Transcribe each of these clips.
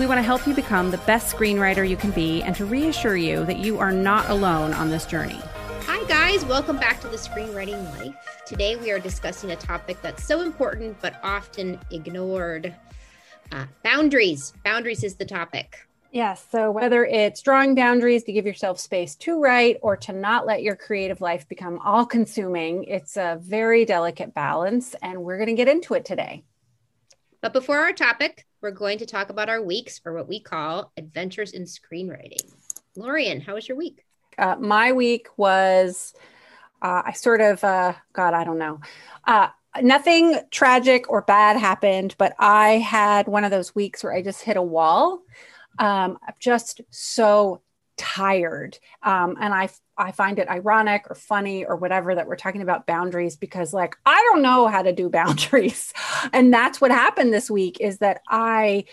We want to help you become the best screenwriter you can be and to reassure you that you are not alone on this journey. Hi, guys. Welcome back to the Screenwriting Life. Today, we are discussing a topic that's so important but often ignored uh, boundaries. Boundaries is the topic. Yes. So, whether it's drawing boundaries to give yourself space to write or to not let your creative life become all consuming, it's a very delicate balance. And we're going to get into it today. But before our topic, we're going to talk about our weeks or what we call adventures in screenwriting. Lorien, how was your week? Uh, my week was, uh, I sort of, uh, God, I don't know. Uh, nothing tragic or bad happened, but I had one of those weeks where I just hit a wall. Um, I'm just so tired. Um, and I I find it ironic or funny or whatever that we're talking about boundaries because like I don't know how to do boundaries. and that's what happened this week is that I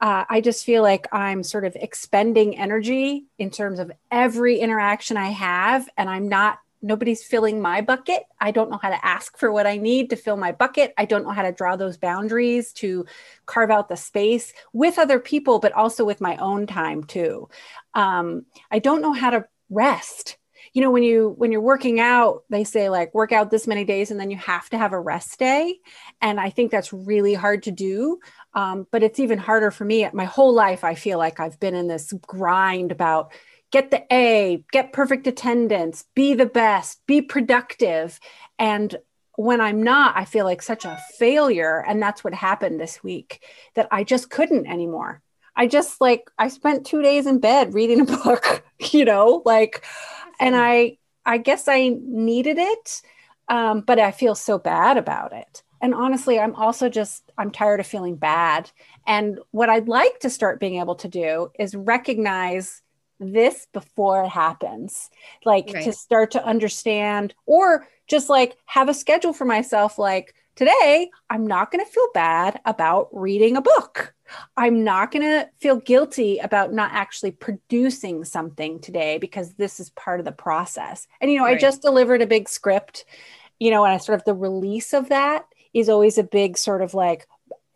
uh, I just feel like I'm sort of expending energy in terms of every interaction I have, and I'm not nobody's filling my bucket. I don't know how to ask for what I need to fill my bucket. I don't know how to draw those boundaries to carve out the space with other people, but also with my own time too. Um, I don't know how to rest. You know, when you when you're working out, they say like work out this many days and then you have to have a rest day, and I think that's really hard to do. Um, but it's even harder for me. My whole life, I feel like I've been in this grind about get the A, get perfect attendance, be the best, be productive. And when I'm not, I feel like such a failure. And that's what happened this week that I just couldn't anymore. I just like, I spent two days in bed reading a book, you know, like, and I, I guess I needed it, um, but I feel so bad about it. And honestly, I'm also just, I'm tired of feeling bad. And what I'd like to start being able to do is recognize this before it happens like right. to start to understand or just like have a schedule for myself like today i'm not going to feel bad about reading a book i'm not going to feel guilty about not actually producing something today because this is part of the process and you know right. i just delivered a big script you know and i sort of the release of that is always a big sort of like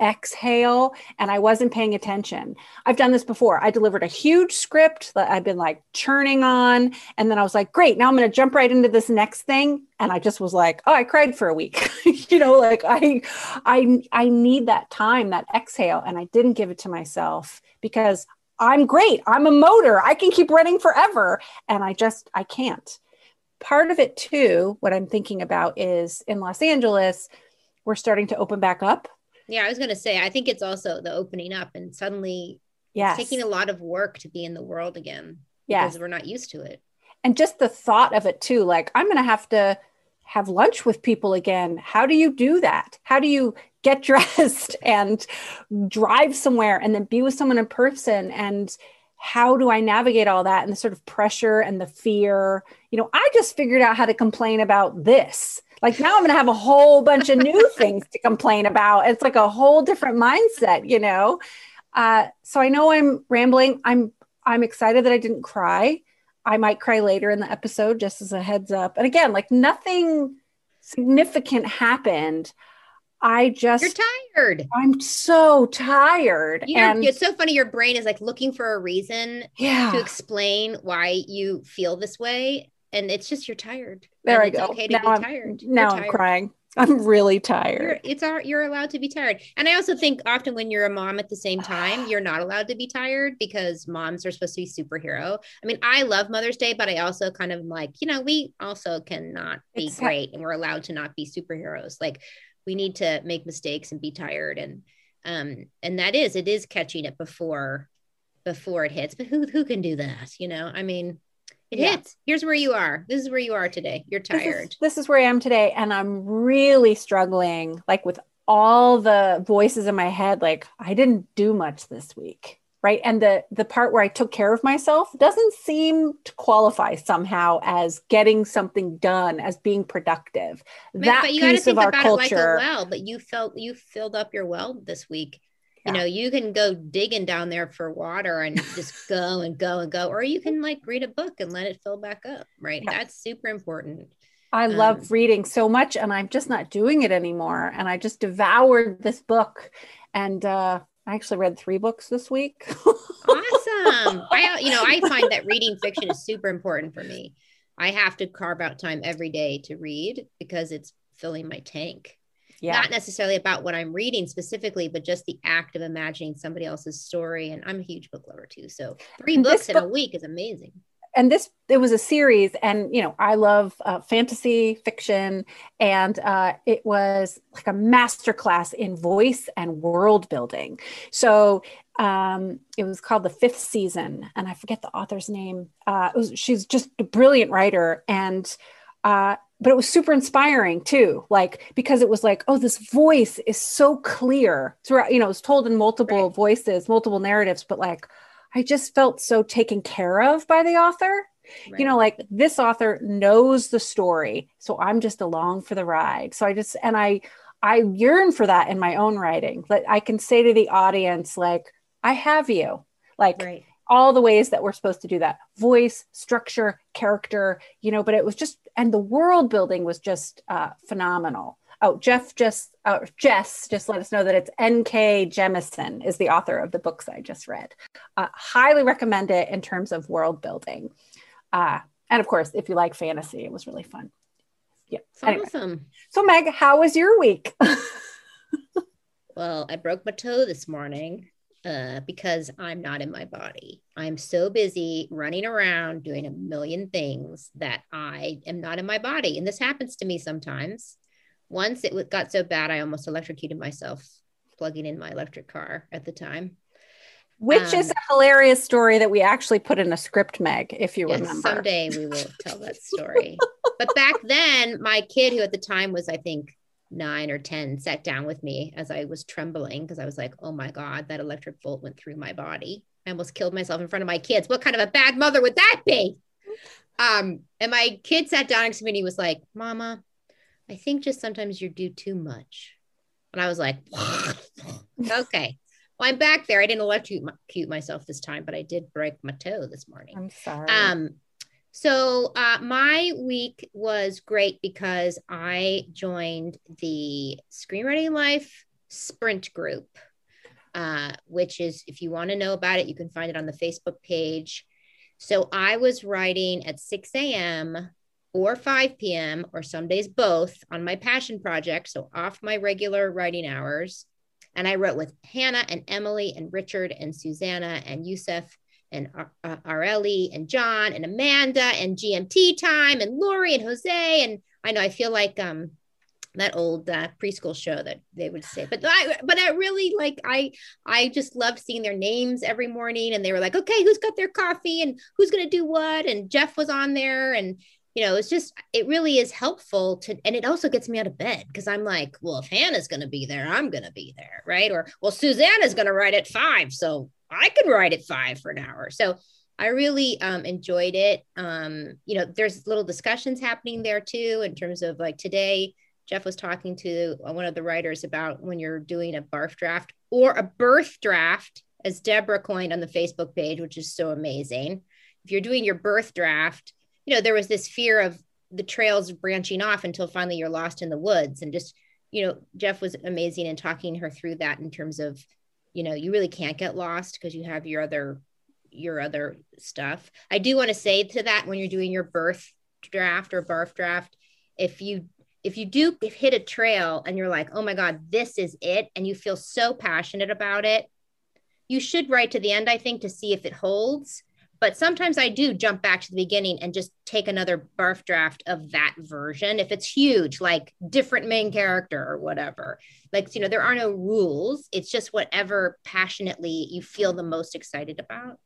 exhale and I wasn't paying attention. I've done this before. I delivered a huge script that I've been like churning on and then I was like, "Great, now I'm going to jump right into this next thing." And I just was like, "Oh, I cried for a week." you know, like I I I need that time, that exhale and I didn't give it to myself because I'm great. I'm a motor. I can keep running forever and I just I can't. Part of it too, what I'm thinking about is in Los Angeles, we're starting to open back up yeah, I was going to say, I think it's also the opening up and suddenly yes. taking a lot of work to be in the world again. Yeah. Because we're not used to it. And just the thought of it too, like I'm going to have to have lunch with people again. How do you do that? How do you get dressed and drive somewhere and then be with someone in person? And how do I navigate all that and the sort of pressure and the fear? You know, I just figured out how to complain about this like now I'm going to have a whole bunch of new things to complain about. It's like a whole different mindset, you know. Uh, so I know I'm rambling. I'm I'm excited that I didn't cry. I might cry later in the episode, just as a heads up. And again, like nothing significant happened. I just you're tired. I'm so tired. You're, and it's so funny. Your brain is like looking for a reason yeah. to explain why you feel this way and it's just you're tired. There I go. Okay to now be I'm, tired. Now you're I'm crying. I'm really tired. You're, it's our, you're allowed to be tired. And I also think often when you're a mom at the same time, you're not allowed to be tired because moms are supposed to be superhero. I mean, I love Mother's Day, but I also kind of like, you know, we also cannot be great and we're allowed to not be superheroes. Like we need to make mistakes and be tired. And, um, and that is, it is catching it before, before it hits, but who, who can do that? You know, I mean, it yeah. hits. Here's where you are. This is where you are today. You're tired. This is, this is where I am today. And I'm really struggling, like with all the voices in my head. Like, I didn't do much this week. right and the the part where i took care of myself doesn't seem to qualify somehow as getting something done as being productive that but you piece think of our about culture it like a well but you felt you filled up your well this week you know you can go digging down there for water and just go and go and go or you can like read a book and let it fill back up right yeah. that's super important I love um, reading so much and I'm just not doing it anymore. And I just devoured this book and uh, I actually read three books this week. awesome. I, you know, I find that reading fiction is super important for me. I have to carve out time every day to read because it's filling my tank. Yeah. Not necessarily about what I'm reading specifically, but just the act of imagining somebody else's story. And I'm a huge book lover too. So three books book, in a week is amazing and this it was a series and you know i love uh, fantasy fiction and uh, it was like a masterclass in voice and world building so um, it was called the fifth season and i forget the author's name uh, was, she's just a brilliant writer and uh, but it was super inspiring too like because it was like oh this voice is so clear throughout you know it was told in multiple right. voices multiple narratives but like I just felt so taken care of by the author. Right. You know, like this author knows the story, so I'm just along for the ride. So I just and I I yearn for that in my own writing. That I can say to the audience, like, I have you. Like right. All the ways that we're supposed to do that. Voice, structure, character, you know, but it was just and the world building was just uh, phenomenal. Oh, Jeff just, uh, Jess just let us know that it's N.K. Jemisin is the author of the books I just read. Uh, highly recommend it in terms of world building. Uh, and of course, if you like fantasy, it was really fun. Yeah. Anyway. Awesome. So, Meg, how was your week? well, I broke my toe this morning uh, because I'm not in my body. I'm so busy running around doing a million things that I am not in my body. And this happens to me sometimes. Once it got so bad, I almost electrocuted myself plugging in my electric car at the time. Which um, is a hilarious story that we actually put in a script, Meg, if you yes, remember. Someday we will tell that story. but back then, my kid, who at the time was, I think, nine or 10, sat down with me as I was trembling because I was like, oh my God, that electric bolt went through my body. I almost killed myself in front of my kids. What kind of a bad mother would that be? Um, and my kid sat down next to me and he was like, Mama, I think just sometimes you do too much. And I was like, okay. Well, I'm back there. I didn't electrocute myself this time, but I did break my toe this morning. I'm sorry. Um, so uh, my week was great because I joined the Screenwriting Life Sprint Group, uh, which is, if you want to know about it, you can find it on the Facebook page. So I was writing at 6 a.m or 5 p.m., or some days both, on my passion project. So off my regular writing hours. And I wrote with Hannah and Emily and Richard and Susanna and Yusuf and uh, Areli and John and Amanda and GMT time and Lori and Jose. And I know I feel like um that old uh, preschool show that they would say but i but i really like i i just love seeing their names every morning and they were like okay who's got their coffee and who's going to do what and jeff was on there and you know, it's just, it really is helpful to, and it also gets me out of bed because I'm like, well, if Hannah's going to be there, I'm going to be there. Right. Or, well, Suzanne is going to write at five. So I can write at five for an hour. So I really um, enjoyed it. Um, you know, there's little discussions happening there too, in terms of like today, Jeff was talking to one of the writers about when you're doing a barf draft or a birth draft, as Deborah coined on the Facebook page, which is so amazing. If you're doing your birth draft, you know, there was this fear of the trails branching off until finally you're lost in the woods. And just, you know, Jeff was amazing in talking her through that in terms of, you know, you really can't get lost because you have your other your other stuff. I do want to say to that when you're doing your birth draft or barf draft, if you if you do hit a trail and you're like, oh my God, this is it, and you feel so passionate about it, you should write to the end, I think, to see if it holds but sometimes I do jump back to the beginning and just take another barf draft of that version if it's huge, like different main character or whatever. Like, you know, there are no rules. It's just whatever passionately you feel the most excited about.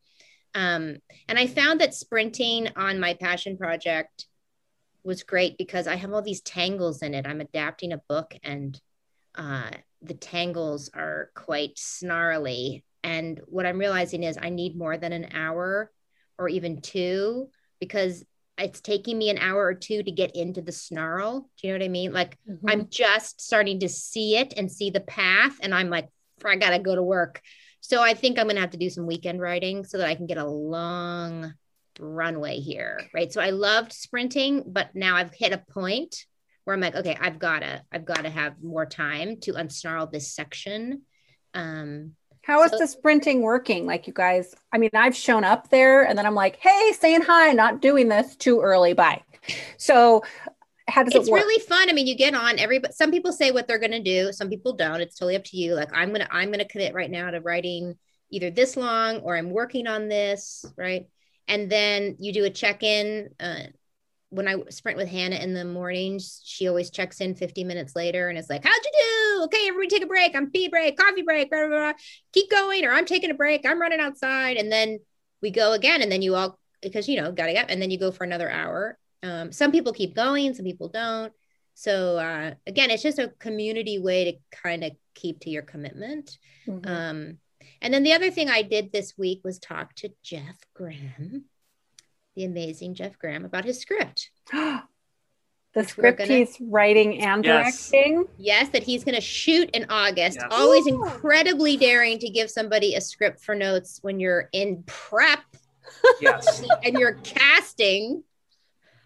Um, and I found that sprinting on my passion project was great because I have all these tangles in it. I'm adapting a book and uh, the tangles are quite snarly And what I'm realizing is I need more than an hour or even two because it's taking me an hour or two to get into the snarl. Do you know what I mean? Like mm-hmm. I'm just starting to see it and see the path. And I'm like, I gotta go to work. So I think I'm gonna have to do some weekend writing so that I can get a long runway here. Right. So I loved sprinting, but now I've hit a point where I'm like, okay, I've gotta, I've gotta have more time to unsnarl this section. Um, how is so, the sprinting working? Like you guys, I mean, I've shown up there and then I'm like, hey, saying hi, not doing this too early. Bye. So how does it's it work? really fun. I mean, you get on every some people say what they're gonna do, some people don't. It's totally up to you. Like I'm gonna I'm gonna commit right now to writing either this long or I'm working on this, right? And then you do a check-in. Uh, when I sprint with Hannah in the mornings, she always checks in 50 minutes later and it's like, How'd you do? Okay, everybody take a break. I'm pee break, coffee break, blah, blah, blah. keep going, or I'm taking a break. I'm running outside. And then we go again. And then you all, because, you know, gotta get, and then you go for another hour. Um, some people keep going, some people don't. So uh, again, it's just a community way to kind of keep to your commitment. Mm-hmm. Um, and then the other thing I did this week was talk to Jeff Graham the amazing Jeff Graham about his script. the script gonna, he's writing and yes. directing. Yes, that he's going to shoot in August. Yes. Always Ooh. incredibly daring to give somebody a script for notes when you're in prep. Yes. and you're casting.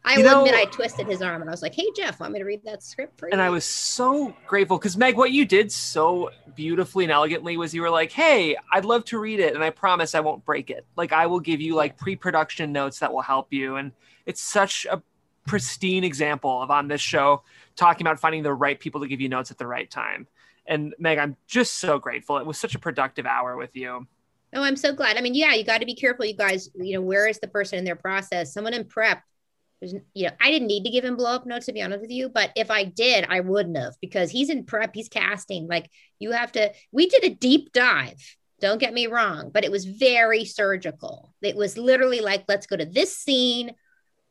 I you will know, admit I twisted his arm and I was like, "Hey Jeff, want me to read that script for you?" And I was so grateful because Meg, what you did so beautifully and elegantly was you were like, "Hey, I'd love to read it, and I promise I won't break it. Like I will give you like pre-production notes that will help you." And it's such a pristine example of on this show talking about finding the right people to give you notes at the right time. And Meg, I'm just so grateful. It was such a productive hour with you. Oh, I'm so glad. I mean, yeah, you got to be careful, you guys. You know, where is the person in their process? Someone in prep you know, I didn't need to give him blow up notes to be honest with you, but if I did, I wouldn't have because he's in prep, he's casting. Like you have to. We did a deep dive. Don't get me wrong, but it was very surgical. It was literally like, let's go to this scene,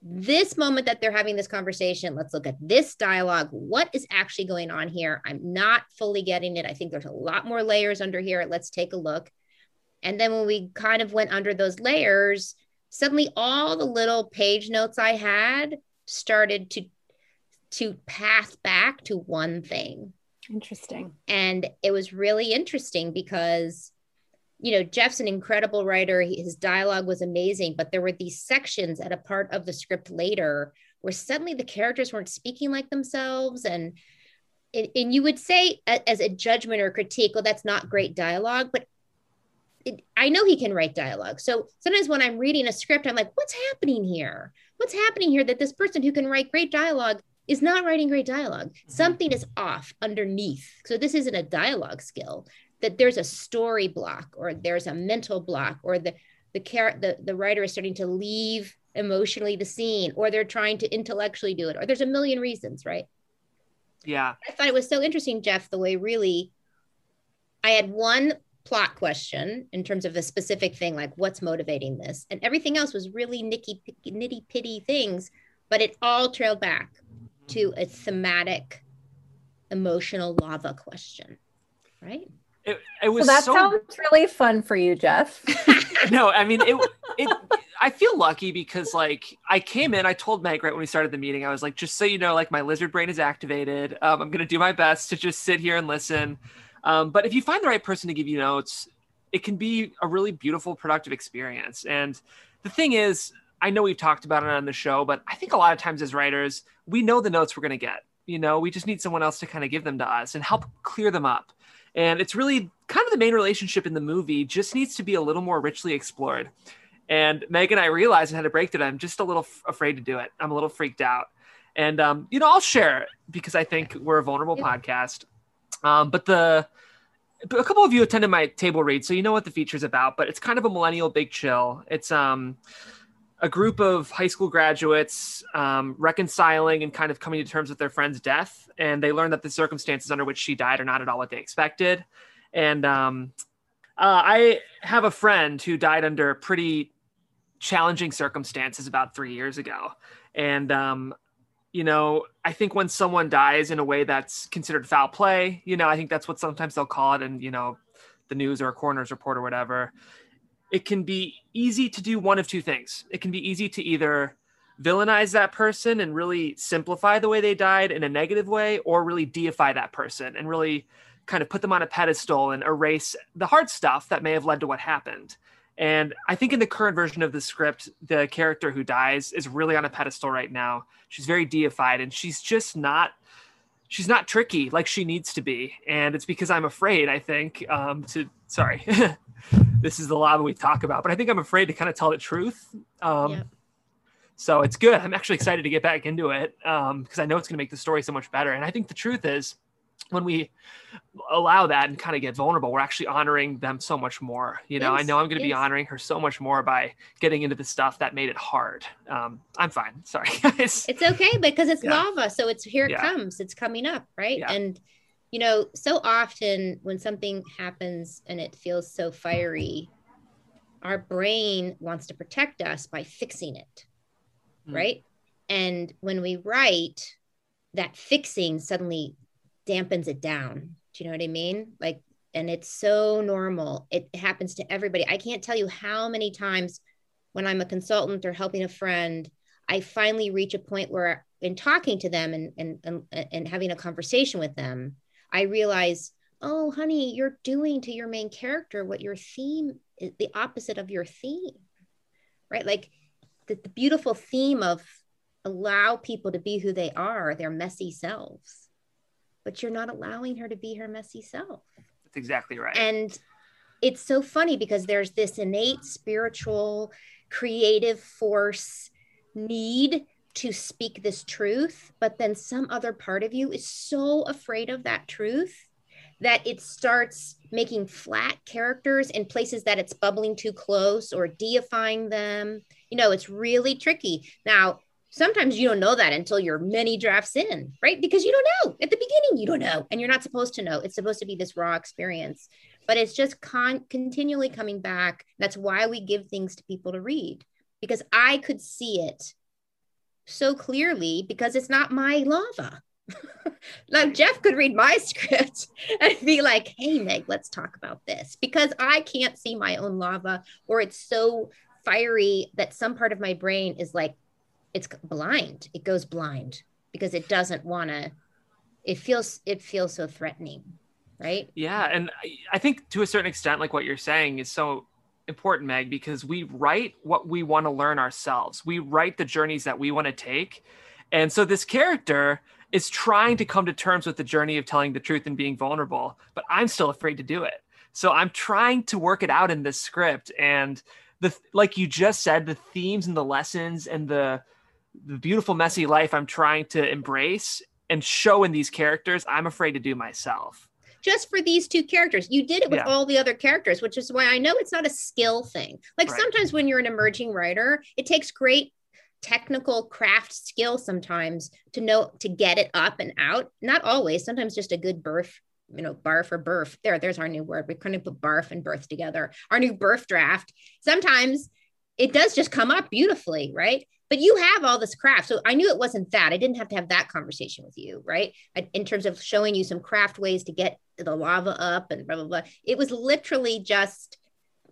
this moment that they're having this conversation. Let's look at this dialogue. What is actually going on here? I'm not fully getting it. I think there's a lot more layers under here. Let's take a look. And then when we kind of went under those layers, suddenly all the little page notes I had started to to path back to one thing. Interesting. And it was really interesting because you know, Jeff's an incredible writer. His dialogue was amazing, but there were these sections at a part of the script later where suddenly the characters weren't speaking like themselves and and you would say as a judgment or critique, well, that's not great dialogue, but it, I know he can write dialogue. So sometimes when I'm reading a script, I'm like, what's happening here? What's happening here that this person who can write great dialogue is not writing great dialogue? Mm-hmm. Something is off underneath. So this isn't a dialogue skill, that there's a story block or there's a mental block or the the the, the writer is starting to leave emotionally the scene or they're trying to intellectually do it or there's a million reasons, right? Yeah. I thought it was so interesting, Jeff, the way really I had one plot question in terms of a specific thing, like what's motivating this, and everything else was really nicky, nitty pitty things, but it all trailed back to a thematic, emotional lava question, right? It, it was so that so... sounds really fun for you, Jeff. no, I mean it. It. I feel lucky because like I came in, I told Meg right when we started the meeting, I was like, just so you know, like my lizard brain is activated. Um, I'm gonna do my best to just sit here and listen. Um, but if you find the right person to give you notes, it can be a really beautiful, productive experience. And the thing is, I know we've talked about it on the show, but I think a lot of times as writers, we know the notes we're going to get. You know, we just need someone else to kind of give them to us and help clear them up. And it's really kind of the main relationship in the movie, just needs to be a little more richly explored. And Meg and I realized and had to break that I'm just a little f- afraid to do it. I'm a little freaked out. And, um, you know, I'll share it because I think we're a vulnerable yeah. podcast. Um, but the a couple of you attended my table read, so you know what the feature's about. But it's kind of a millennial big chill. It's um a group of high school graduates um, reconciling and kind of coming to terms with their friend's death, and they learn that the circumstances under which she died are not at all what they expected. And um, uh, I have a friend who died under pretty challenging circumstances about three years ago, and um, you know, I think when someone dies in a way that's considered foul play, you know, I think that's what sometimes they'll call it. And, you know, the news or a coroner's report or whatever, it can be easy to do one of two things. It can be easy to either villainize that person and really simplify the way they died in a negative way, or really deify that person and really kind of put them on a pedestal and erase the hard stuff that may have led to what happened. And I think in the current version of the script, the character who dies is really on a pedestal right now. She's very deified and she's just not she's not tricky like she needs to be. And it's because I'm afraid, I think, um, to sorry. this is the lava we talk about, but I think I'm afraid to kind of tell the truth. Um, yeah. So it's good. I'm actually excited to get back into it because um, I know it's going to make the story so much better. And I think the truth is, when we allow that and kind of get vulnerable, we're actually honoring them so much more. You know, I know I'm going to be honoring her so much more by getting into the stuff that made it hard. Um, I'm fine. Sorry, guys. It's okay because it's yeah. lava. So it's here it yeah. comes. It's coming up. Right. Yeah. And, you know, so often when something happens and it feels so fiery, our brain wants to protect us by fixing it. Mm. Right. And when we write, that fixing suddenly dampens it down. Do you know what I mean? Like, and it's so normal. It happens to everybody. I can't tell you how many times when I'm a consultant or helping a friend, I finally reach a point where in talking to them and and and, and having a conversation with them, I realize, oh, honey, you're doing to your main character what your theme is the opposite of your theme, right? Like the, the beautiful theme of allow people to be who they are, their messy selves but you're not allowing her to be her messy self. That's exactly right. And it's so funny because there's this innate spiritual, creative force need to speak this truth, but then some other part of you is so afraid of that truth that it starts making flat characters in places that it's bubbling too close or deifying them. You know, it's really tricky. Now, sometimes you don't know that until you're many drafts in, right? Because you don't know at the beginning, you don't know, and you're not supposed to know. It's supposed to be this raw experience, but it's just con- continually coming back. That's why we give things to people to read because I could see it so clearly because it's not my lava. like Jeff could read my script and be like, hey, Meg, let's talk about this because I can't see my own lava or it's so fiery that some part of my brain is like, it's blind it goes blind because it doesn't want to it feels it feels so threatening right yeah and i think to a certain extent like what you're saying is so important meg because we write what we want to learn ourselves. We write the journeys that we want to take. And so this character is trying to come to terms with the journey of telling the truth and being vulnerable but i'm still afraid to do it. So i'm trying to work it out in this script and the like you just said the themes and the lessons and the the beautiful messy life I'm trying to embrace and show in these characters, I'm afraid to do myself. Just for these two characters. You did it with yeah. all the other characters, which is why I know it's not a skill thing. Like right. sometimes when you're an emerging writer, it takes great technical craft skill sometimes to know to get it up and out. Not always, sometimes just a good birth you know, barf or birth. There, there's our new word. We couldn't put barf and birth together. Our new birth draft. Sometimes it does just come up beautifully, right? But you have all this craft. So I knew it wasn't that. I didn't have to have that conversation with you, right? In terms of showing you some craft ways to get the lava up and blah, blah, blah. It was literally just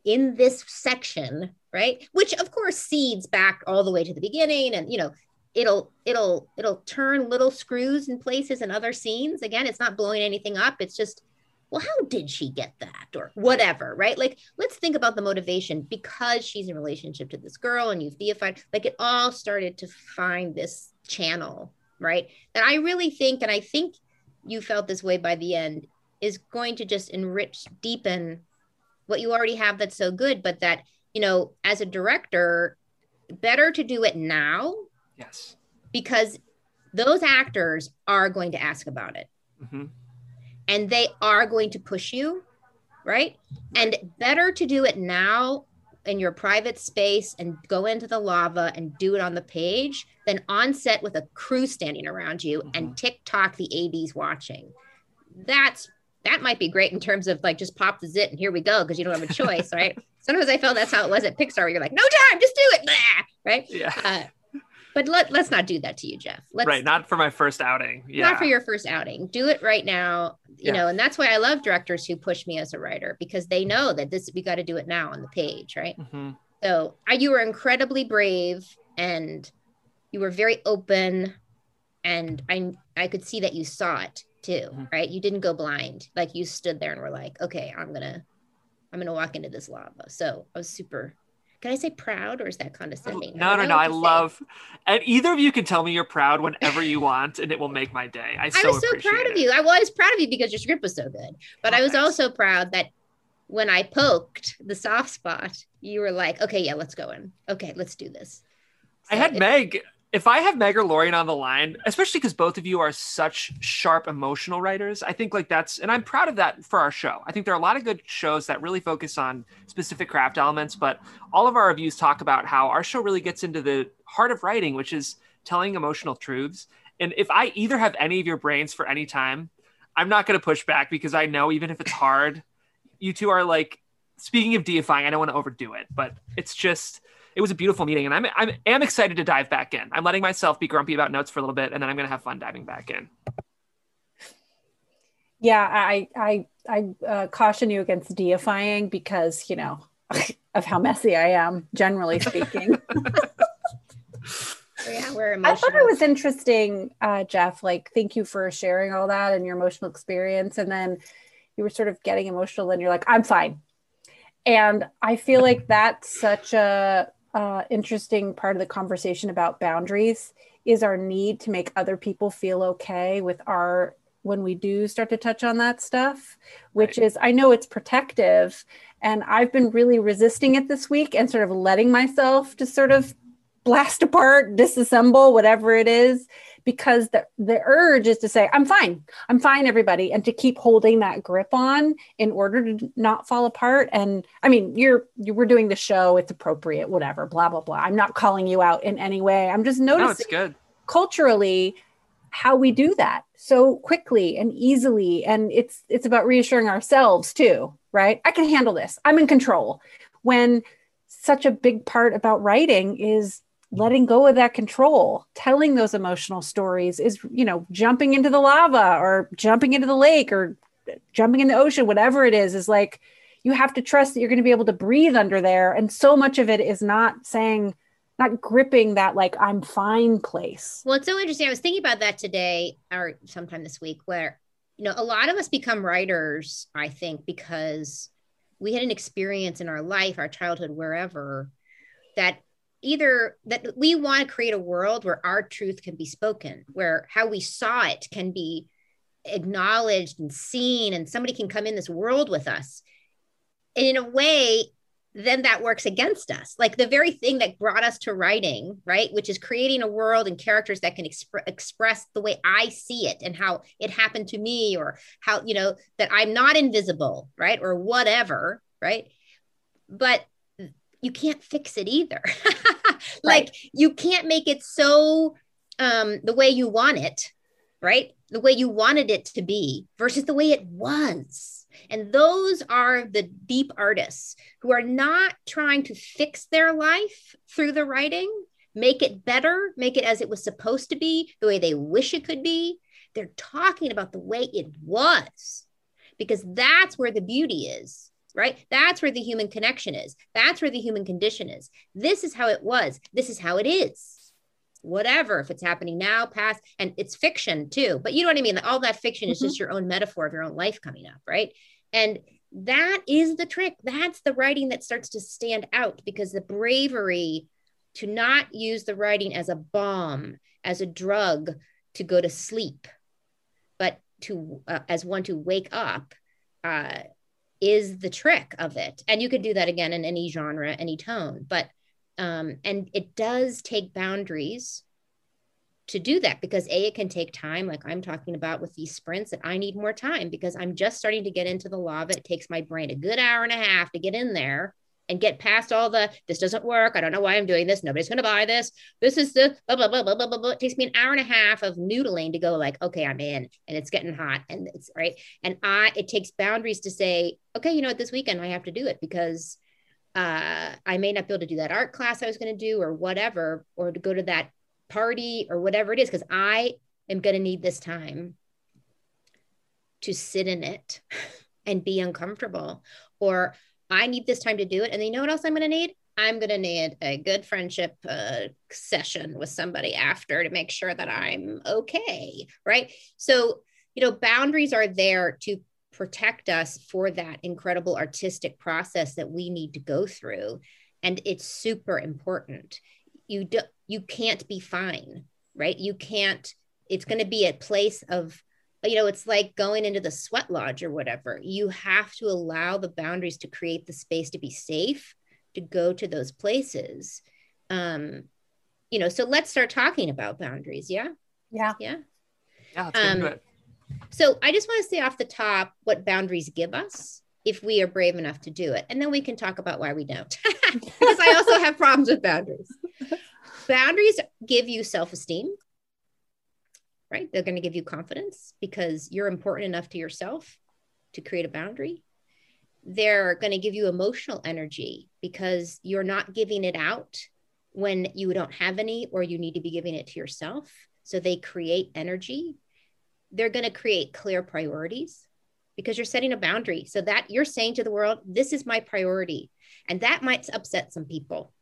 in this section, right? Which of course seeds back all the way to the beginning. And, you know, it'll, it'll, it'll turn little screws in places and other scenes. Again, it's not blowing anything up. It's just well, how did she get that or whatever, right? Like, let's think about the motivation because she's in relationship to this girl and you've deified, like it all started to find this channel, right? That I really think, and I think you felt this way by the end, is going to just enrich, deepen what you already have that's so good, but that, you know, as a director, better to do it now. Yes. Because those actors are going to ask about it. Mm-hmm and they are going to push you, right? And better to do it now in your private space and go into the lava and do it on the page than on set with a crew standing around you mm-hmm. and TikTok the ADs watching. That's that might be great in terms of like just pop the zit and here we go because you don't have a choice, right? Sometimes I felt that's how it was at Pixar. Where you're like, no time, just do it, Blah! right? Yeah. Uh, but let, let's not do that to you, Jeff. Let's, right. Not for my first outing. Yeah. Not for your first outing. Do it right now. you Yeah. know, and that's why I love directors who push me as a writer because they know that this we got to do it now on the page, right? Mhm. So I, you were incredibly brave and you were very open, and I I could see that you saw it too, Mhm. right? You didn't go blind, like you stood there and were like, okay, I'm gonna I'm gonna walk into this lava. So I was super. Can I say proud or is that condescending? No, no, no. I to say. love, and either of you can tell me you're proud whenever you want, and it will make my day. I, I so was so proud of you. I was proud of you because your script was so good. But Oh, I was oh, thanks. also proud that when I poked the soft spot, you were like, okay, yeah, let's go in. Okay, let's do this. I had it- Meg. If I have Meg or Lorien on the line, especially because both of you are such sharp emotional writers, I think like that's, and I'm proud of that for our show. I think there are a lot of good shows that really focus on specific craft elements, but all of our reviews talk about how our show really gets into the heart of writing, which is telling emotional truths. And if I either have any of your brains for any time, I'm not going to push back because I know even if it's hard, you two are like, speaking of deifying, I don't want to overdo it, but it's just, it was a beautiful meeting and I'm, I'm am excited to dive back in. I'm letting myself be grumpy about notes for a little bit and then I'm going to have fun diving back in. Yeah, I I I uh, caution you against deifying because you know of how messy I am, generally speaking. yeah, we're emotional. I thought it was interesting, uh, Jeff. Like, thank you for sharing all that and your emotional experience. And then you were sort of getting emotional, and you're like, "I'm fine." And I feel like that's such a uh, interesting part of the conversation about boundaries is our need to make other people feel okay with our when we do start to touch on that stuff which is i know it's protective and i've been really resisting it this week and sort of letting myself just sort of blast apart disassemble whatever it is because the, the urge is to say i'm fine. I'm fine everybody and to keep holding that grip on in order to not fall apart. And i mean you're you were doing the show it's appropriate whatever blah blah blah. I'm not calling you out in any way. I'm just No, noticing it's good. culturally how we do that so quickly and easily. And it's it's about reassuring ourselves too right? I can handle this. I'm in control. When such a big part about writing is letting go of that control telling those emotional stories is you know jumping into the lava or jumping into the lake or jumping in the ocean whatever it is is like you have to trust that you're going to be able to breathe under there and so much of it is not saying not gripping that like i'm fine place Well, it's so interesting. I was thinking about that today or sometime this week where, you know, a lot of us become writers, I think, because we had an experience in our life, our childhood, wherever, that either that we want to create a world where our truth can be spoken, where how we saw it can be acknowledged and seen, and somebody can come in this world with us. And in a way, then that works against us. Like the very thing that brought us to writing, right? Which is creating a world and characters that can expre- express the way I see it and how it happened to me, or how, you know, that I'm not invisible, right? Or whatever, right? But you can't fix it either. like you can't make it so um, the way you want it, right? The way you wanted it to be versus the way it was. And those are the deep artists who are not trying to fix their life through the writing, make it better, make it as it was supposed to be, the way they wish it could be. They're talking about the way it was because that's where the beauty is, right? That's where the human connection is. That's where the human condition is. This is how it was. This is how it is. Whatever, if it's happening now, past, and it's fiction too. But you know what I mean? All that fiction is Mhm. just your own metaphor of your own life coming up, right? And that is the trick. That's the writing that starts to stand out because the bravery to not use the writing as a bomb, as a drug to go to sleep, but to uh, as one to wake up uh, is the trick of it. And you could do that again in any genre, any tone, but um, and it does take boundaries to do that because a it can take time like i'm talking about with these sprints that i need more time because i'm just starting to get into the lava it takes my brain a good hour and a half to get in there and get past all the this doesn't work. I don't know why i'm doing this. Nobody's going to buy this. This is the blah blah blah blah blah blah it takes me an hour and a half of noodling to go like okay i'm in and it's getting hot and it's right? And i it takes boundaries to say okay you know what? This weekend i have to do it because uh, I may not be able to do that art class I was going to do or whatever, or to go to that party or whatever it is, because I am going to need this time to sit in it and be uncomfortable. Or I need this time to do it. And you know what else I'm going to need? I'm going to need a good friendship uh, session with somebody after to make sure that I'm okay. Right. So, you know, boundaries are there to protect us for that incredible artistic process that we need to go through. And it's super important. You do, you can't be fine, right? You can't, it's going to be a place of you know, it's like going into the sweat lodge or whatever. You have to allow the boundaries to create the space to be safe to go to those places. Um, you know, so let's start talking about boundaries. Yeah. Yeah. Yeah. Yeah. Um. So I just want to say off the top what boundaries give us if we are brave enough to do it. And then we can talk about why we don't. because I also have problems with boundaries. boundaries give you self esteem, right? They're going to give you confidence because you're important enough to yourself to create a boundary they're going to give you emotional energy because you're not giving it out when you don't have any or you need to be giving it to yourself. So they create energy. They're going to create clear priorities because you're setting a boundary. So that you're saying to the world, this is my priority. And that might upset some people,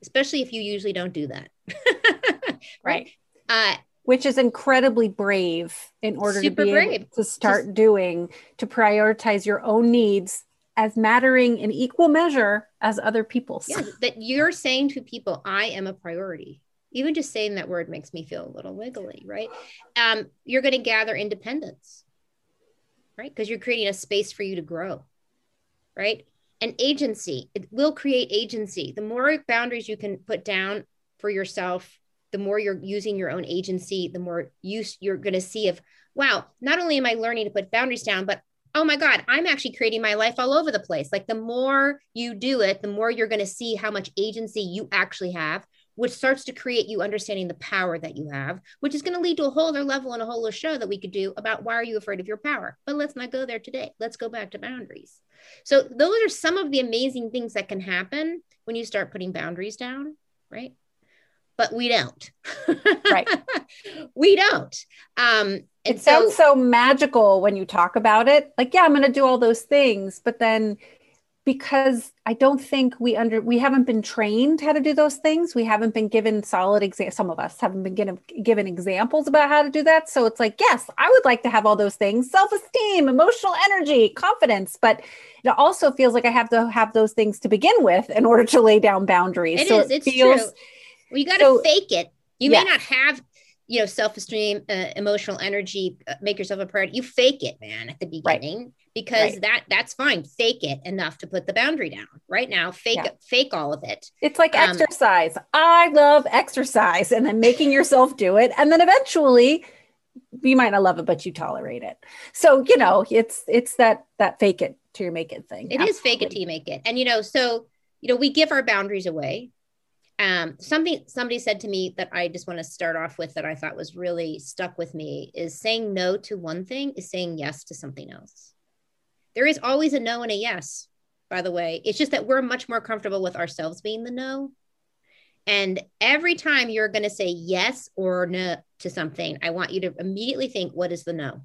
especially if you usually don't do that. right. Uh, which is incredibly brave in order to be brave. able to start Just, doing to prioritize your own needs as mattering in equal measure as other people's. Yeah, that you're saying to people, I am a priority. Even just saying that word makes me feel a little wiggly, right? Um, you're going to gather independence, right? Because you're creating a space for you to grow, right? And agency, it will create agency. The more boundaries you can put down for yourself, the more you're using your own agency, the more use you're going to see of, wow, not only am I learning to put boundaries down, but oh my God, I'm actually creating my life all over the place. Like the more you do it, the more you're going to see how much agency you actually have, which starts to create you understanding the power that you have, which is going to lead to a whole other level and a whole other show that we could do about why are you afraid of your power? But let's not go there today. Let's go back to boundaries. So those are some of the amazing things that can happen when you start putting boundaries down, right? But we don't. right. we don't. Um, it so, sounds so magical when you talk about it. Like, yeah, I'm going to do all those things, but then because I don't think we under we haven't been trained how to do those things. We haven't been given solid examples. Some of us haven't been given given examples about how to do that. So it's like, yes, I would like to have all those things: self-esteem, emotional energy, confidence. But it also feels like I have to have those things to begin with in order to lay down boundaries. It so is. It feels, true. Well, you got to so, fake it. You may not have you know self-esteem uh, emotional energy uh, make yourself a priority you fake it man at the beginning right. because right. that that's fine fake it enough to put the boundary down right now fake yeah. fake all of it it's like um, exercise i love exercise and then making yourself do it and then eventually you might not love it but you tolerate it so you know it's it's that that fake it to your make it thing It Absolutely. is fake it to you make it and you know so you know we give our boundaries away um, something somebody said to me that I just want to start off with that I thought was really stuck with me is saying no to one thing is saying yes to something else. There is always a no and a yes, by the way. It's just that we're much more comfortable with ourselves being the no. And every time you're going to say yes or no to something, I want you to immediately think, what is the no?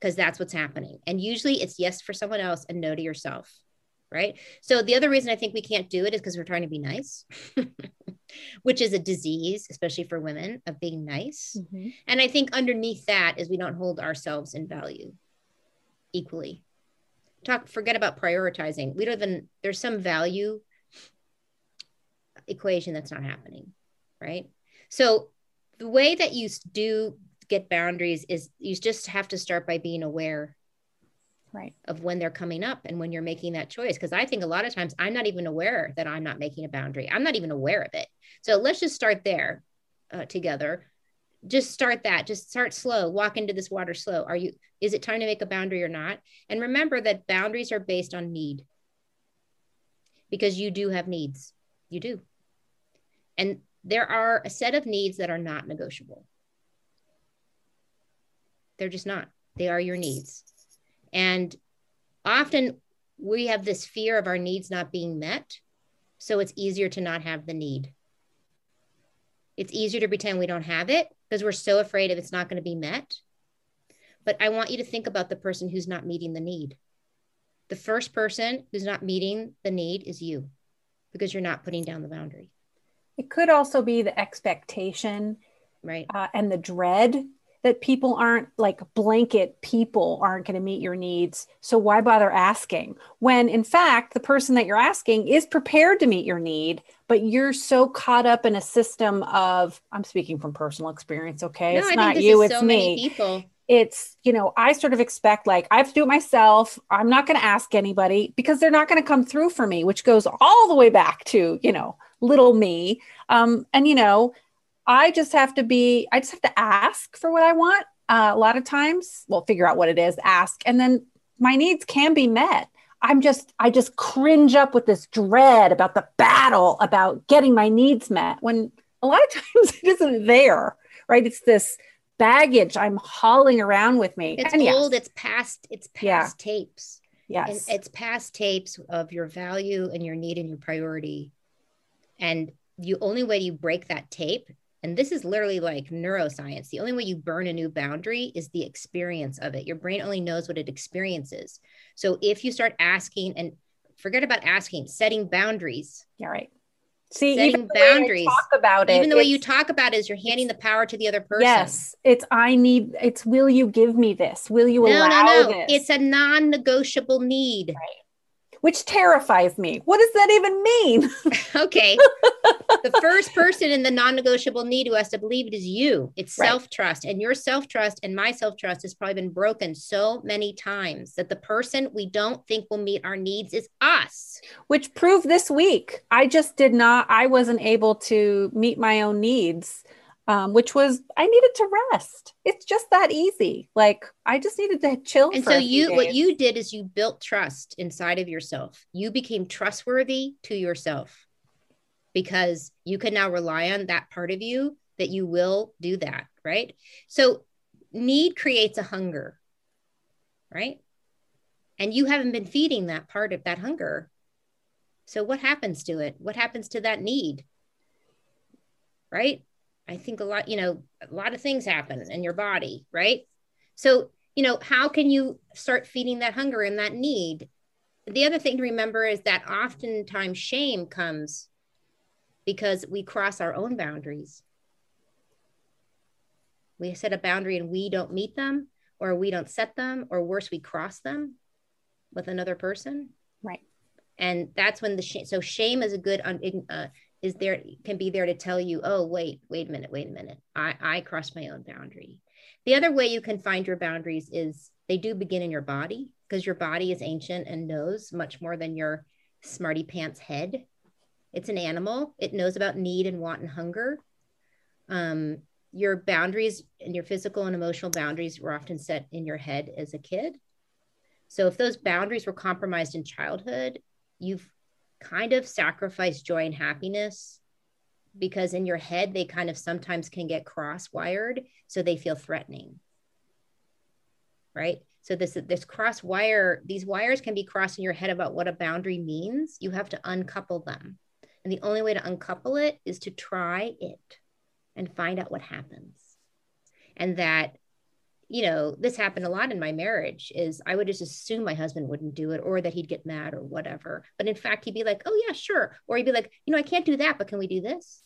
Because that's what's happening. And usually it's yes for someone else and no to yourself right? So the other reason I think we can't do it is because we're trying to be nice, which is a disease, especially for women, of being nice. Mm-hmm. And I think underneath that is we don't hold ourselves in value equally. Talk, forget about prioritizing. We don't even, there's some value equation that's not happening, right? So the way that you do get boundaries is you just have to start by being aware right. of when they're coming up and when you're making that choice. Because i think a lot of times i'm not even aware that i'm not making a boundary. I'm not even aware of it. So let's just start there uh, together. Just start that. Just start slow. Walk into this water slow. Are you is it time to make a boundary or not? And remember that boundaries are based on need. Because you do have needs. You do. And there are a set of needs that are not negotiable. They're just not. They are your needs and often we have this fear of our needs not being met. So it's easier to not have the need. It's easier to pretend we don't have it because we're so afraid if it's not going to be met. But I want you to think about the person who's not meeting the need. The first person who's not meeting the need is you because you're not putting down the boundary. It could also be the expectation Right. uh, and the dread that people aren't like blanket people aren't going to meet your needs. So why bother asking when in fact the person that you're asking is prepared to meet your need, but you're so caught up in a system of I'm speaking from personal experience, okay? No, it's I not you, it's so me many people. it's you know i sort of expect like i have to do it myself i'm not going to ask anybody because they're not going to come through for me which goes all the way back to you know little me um, and you know i just have to be i just have to ask for what i want uh, a lot of times well figure out what it is ask and then my needs can be met i'm just i just cringe up with this dread about the battle about getting my needs met when a lot of times it isn't there right it's this baggage I'm hauling around with me. It's And yes, old, it's past, it's past Yeah. tapes. yes. And it's past tapes of your value and your need and your priority. And the only way you break that tape, and this is literally like neuroscience, the only way you burn a new boundary is the experience of it. Your brain only knows what it experiences. So if you start asking and forget about asking, setting boundaries, yeah, right. See, setting even the way I boundaries, talk about it, even the way you talk about it is you're handing the power to the other person. Yes, it's I need. It's will you give me this? Will you No, allow no, no. this? It's a non negotiable need. Which terrifies me. What does that even mean? Okay. the first person in the non-negotiable need who has to believe it is you. It's Right. self-trust. And your self-trust and my self-trust has probably been broken so many times that the person we don't think will meet our needs is us. which proved this week. I just did not. I wasn't able to meet my own needs. Um, which was I needed to rest. It's just that easy. Like I just needed to chill. And so you what you did is you built trust inside of yourself. You became trustworthy to yourself because you can now rely on that part of you that you will do that, right? So need creates a hunger, right? And you haven't been feeding that part of that hunger. So what happens to it? What happens to that need? Right? I think a lot, you know, a lot of things happen in your body, right? So, you know, how can you start feeding that hunger and that need? The other thing to remember is that oftentimes shame comes because we cross our own boundaries. We set a boundary and we don't meet them, or we don't set them, or worse, we cross them with another person. right. And that's when the shame. So shame is a good un, uh, is there can be there to tell you, oh wait, wait a minute, wait a minute, I I crossed my own boundary. The other way you can find your boundaries is they do begin in your body because your body is ancient and knows much more than your smarty pants head. It's an animal. It knows about need and want and hunger. Um, your boundaries and your physical and emotional boundaries were often set in your head as a kid. So if those boundaries were compromised in childhood, you've kind of sacrifice joy and happiness because in your head they kind of sometimes can get cross wired so they feel threatening right? So this this cross wire these wires can be crossed in your head about what a boundary means. You have to uncouple them. And the only way to uncouple it is to try it and find out what happens. And that you know this happened a lot in my marriage is i would just assume my husband wouldn't do it or that he'd get mad or whatever. But in fact he'd be like oh yeah sure. Or he'd be like you know i can't do that but can we do this?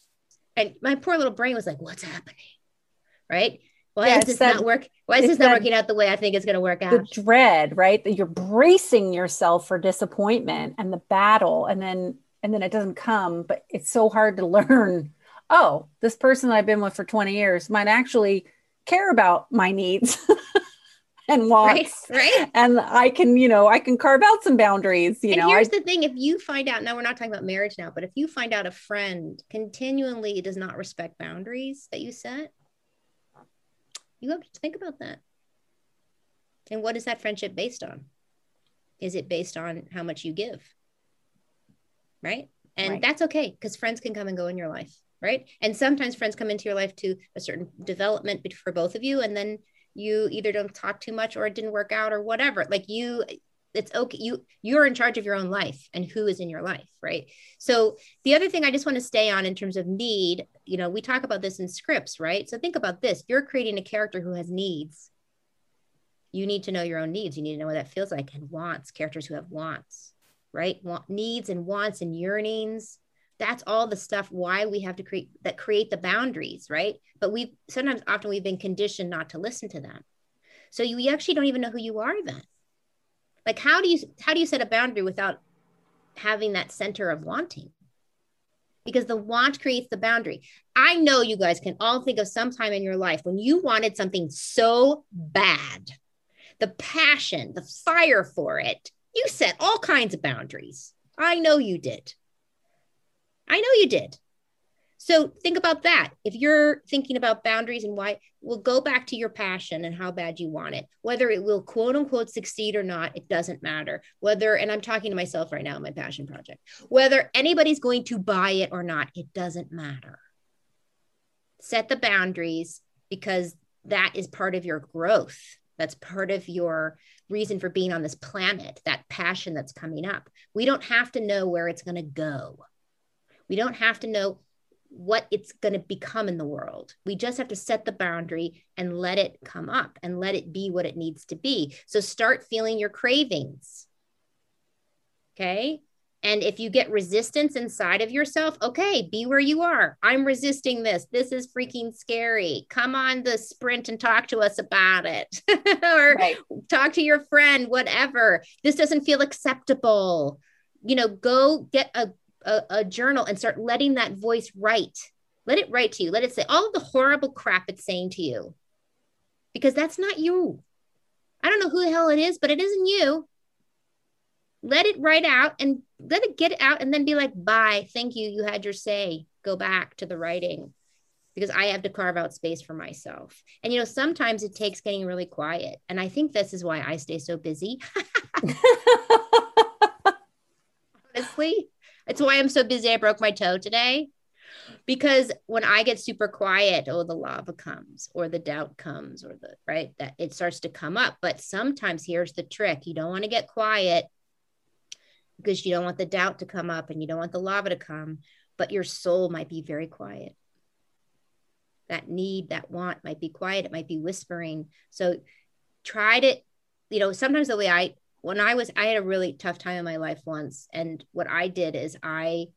And my poor little brain was like what's happening? Right? Why Yeah, is this that- not work why is this not working out the way i think it's going to work out? the dread right? That you're bracing yourself for disappointment and the battle and then and then it doesn't come but it's so hard to learn oh this person i've been with for 20 years might actually care about my needs and right wants. Right and i can you know i can carve out some boundaries you and know I, here's the thing if you find out now we're not talking about marriage now but if you find out a friend continually does not respect boundaries that you set you have to think about that. And what is that friendship based on? Is it based on how much you give? Right? And Right. that's okay because friends can come and go in your life right and sometimes friends come into your life to a certain development for both of you and then you either don't talk too much or it didn't work out or whatever like you it's okay you you're in charge of your own life and who is in your life right so the other thing i just want to stay on in terms of need you know we talk about this in scripts right so think about this you're creating a character who has needs You need to know your own needs. You need to know what that feels like and wants, characters who have wants, right? Want, needs and wants and yearnings. That's all the stuff why we have to create that create the boundaries, right? But we've sometimes often we've been conditioned not to listen to them. So you, you actually don't even know who you are then. Like how do you how do you set a boundary without having that center of wanting? because the want creates the boundary. I know you guys can all think of some time in your life when you wanted something so bad, the passion, the fire for it, you set all kinds of boundaries. I know you did. I know you did. So think about that. If you're thinking about boundaries and why, we'll go back to your passion and how bad you want it. Whether it will quote unquote succeed or not, it doesn't matter. Whether, and I'm talking to myself right now, my passion project, whether anybody's going to buy it or not, it doesn't matter. Set the boundaries because that is part of your growth. That's part of your reason for being on this planet, that passion that's coming up. We don't have to know where it's going to go. We don't have to know what it's going to become in the world. We just have to set the boundary and let it come up and let it be what it needs to be. So start feeling your cravings. Okay. And if you get resistance inside of yourself, okay, be where you are. I'm resisting this. This is freaking scary. Come on the sprint and talk to us about it. or right. talk to your friend, whatever. This doesn't feel acceptable. You know, go get a a, a journal and start letting that voice write. Let it write to you. Let it say all the horrible crap it's saying to you. Because that's not you. I don't know who the hell it is, but it isn't you. Let it write out and let it get out and then be like, bye. Thank you. You had your say. Go back to the writing because I have to carve out space for myself. And, you know, sometimes it takes getting really quiet. And I think this is why I stay so busy. Honestly, it's why I'm so busy. I broke my toe today because when I get super quiet, oh, the lava comes or the doubt comes or the right that it starts to come up. But sometimes here's the trick you don't want to get quiet because you don't want the doubt to come up and you don't want the lava to come, but your soul might be very quiet. That need, that want might be quiet, it might be whispering. So try to, you know, sometimes the way I when I was, I had a really tough time in my life once. And what I did is I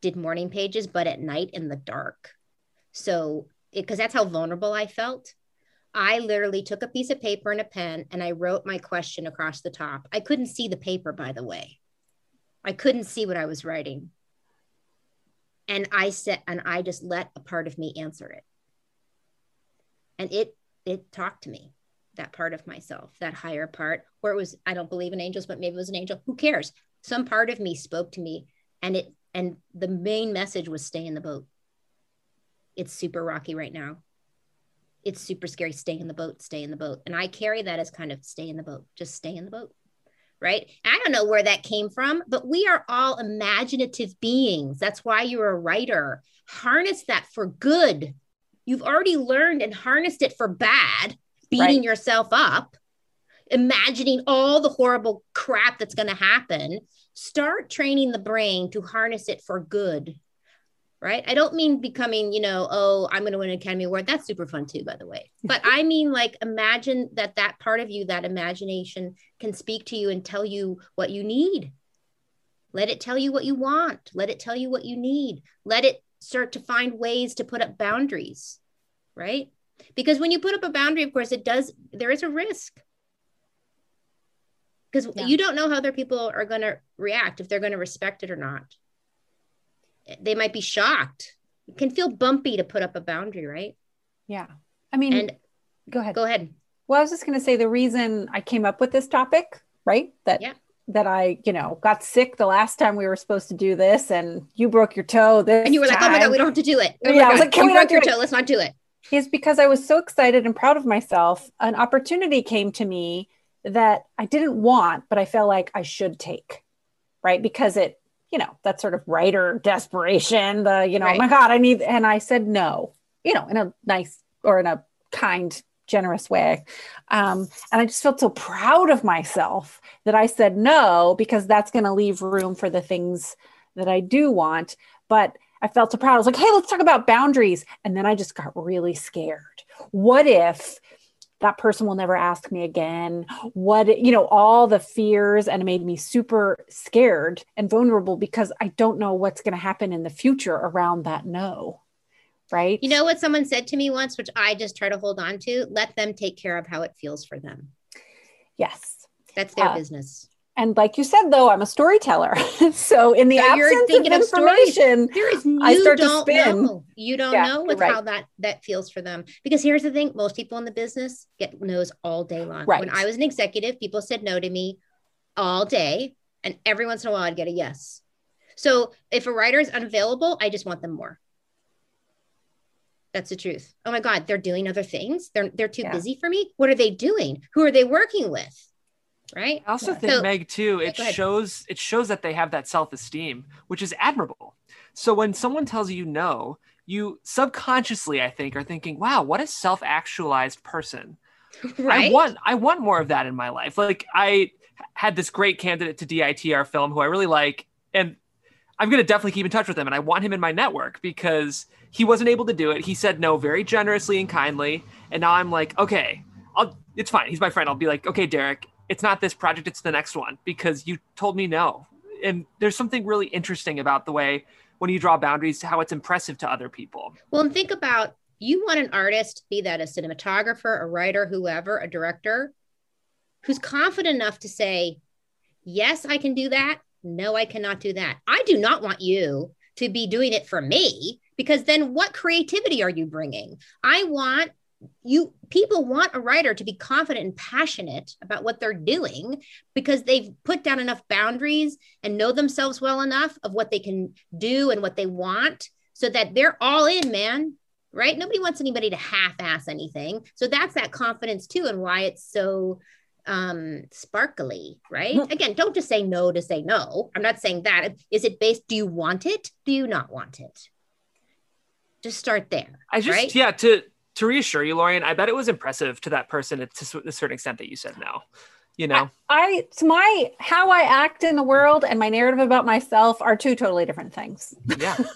did morning pages, but at night in the dark. So, because that's how vulnerable I felt. I literally took a piece of paper and a pen and I wrote my question across the top. I couldn't see the paper, by the way. I couldn't see what I was writing. And I said, and I just let a part of me answer it. And it, it talked to me that part of myself, that higher part, where it was, I don't believe in angels, but maybe it was an angel. Who cares? Some part of me spoke to me and it, and the main message was stay in the boat. It's super rocky right now. It's super scary. Stay in the boat, stay in the boat. And I carry that as kind of stay in the boat, just stay in the boat. Right. I don't know where that came from, but we are all imaginative beings. That's why you're a writer. Harness that for good. You've already learned and harnessed it for bad beating right. yourself up, imagining all the horrible crap that's going to happen. Start training the brain to harness it for good. Right. I don't mean becoming, you know, oh, I'm going to win an Academy Award. That's super fun too, by the way. But I mean, like, imagine that that part of you, that imagination can speak to you and tell you what you need. Let it tell you what you want. Let it tell you what you need. Let it start to find ways to put up boundaries. Right because when you put up a boundary of course it does there is a risk because yeah. you don't know how other people are going to react if they're going to respect it or not they might be shocked it can feel bumpy to put up a boundary right yeah i mean and go ahead go ahead well i was just going to say the reason i came up with this topic right that yeah that I, you know, got sick the last time we were supposed to do this, and you broke your toe. This and you were like, time. "Oh my god, we don't have to do it." Oh yeah, I was like, "Can you we broke your toe? Let's not do it." Is because I was so excited and proud of myself. An opportunity came to me that I didn't want, but I felt like I should take, right? Because it, you know, that sort of writer desperation, the, you know, right. oh my God, I need, and I said no, you know, in a nice or in a kind, generous way. Um, and I just felt so proud of myself that I said no, because that's going to leave room for the things that I do want. But I felt so proud. I was like, hey, let's talk about boundaries. And then I just got really scared. What if that person will never ask me again what you know all the fears and it made me super scared and vulnerable because i don't know what's going to happen in the future around that no right You know what someone said to me once, which I just try to hold on to? Let them take care of how it feels for them. yes That's their Uh, business. And like you said though i'm a storyteller so in the So absence thinking of of information There is I you start to don't spin. know. You don't Yeah, know right. how that that feels for them. Because here's the thing: most people in the business get no's all day long. Right. When I was an executive, people said no to me all day, and every once in a while I'd get a yes. So if a writer is unavailable, I just want them more. That's the truth. Oh my God, they're doing other things. They're they're too Yeah. busy for me. What are they doing? Who are they working with? Right. I also Yeah. think So- Meg too. It go ahead. shows it shows that they have that self esteem, which is admirable. So when someone tells you no, you subconsciously, I think, are thinking, "Wow, what a self actualized person." Right. I want I want more of that in my life. Like I had this great candidate to DITR film who I really like, and I'm gonna definitely keep in touch with him, and I want him in my network because he wasn't able to do it. He said no very generously and kindly, and now I'm like, okay, I'll. It's fine. He's my friend. I'll be like, okay, Derek, it's not this project, it's the next one because you told me no. And there's something really interesting about the way when you draw boundaries, how it's impressive to other people. Well, and think about you want an artist, be that a cinematographer, a writer, whoever, a director, who's confident enough to say, Yes, I can do that. No, I cannot do that. I do not want you to be doing it for me because then what creativity are you bringing? I want you people want a writer to be confident and passionate about what they're doing because they've put down enough boundaries and know themselves well enough of what they can do and what they want so that they're all in man right? Nobody wants anybody to half-ass anything. So that's that confidence too and why it's so um sparkly right? Mhm. again don't just say no to say no. I'm not saying that. Is it based do you want it? Do you not want it? Just start there I just right? yeah to to reassure you, Lorien, I bet it was impressive to that person to a certain extent that you said no. You know, I it's my how I act in the world and my narrative about myself are two totally different things. yeah.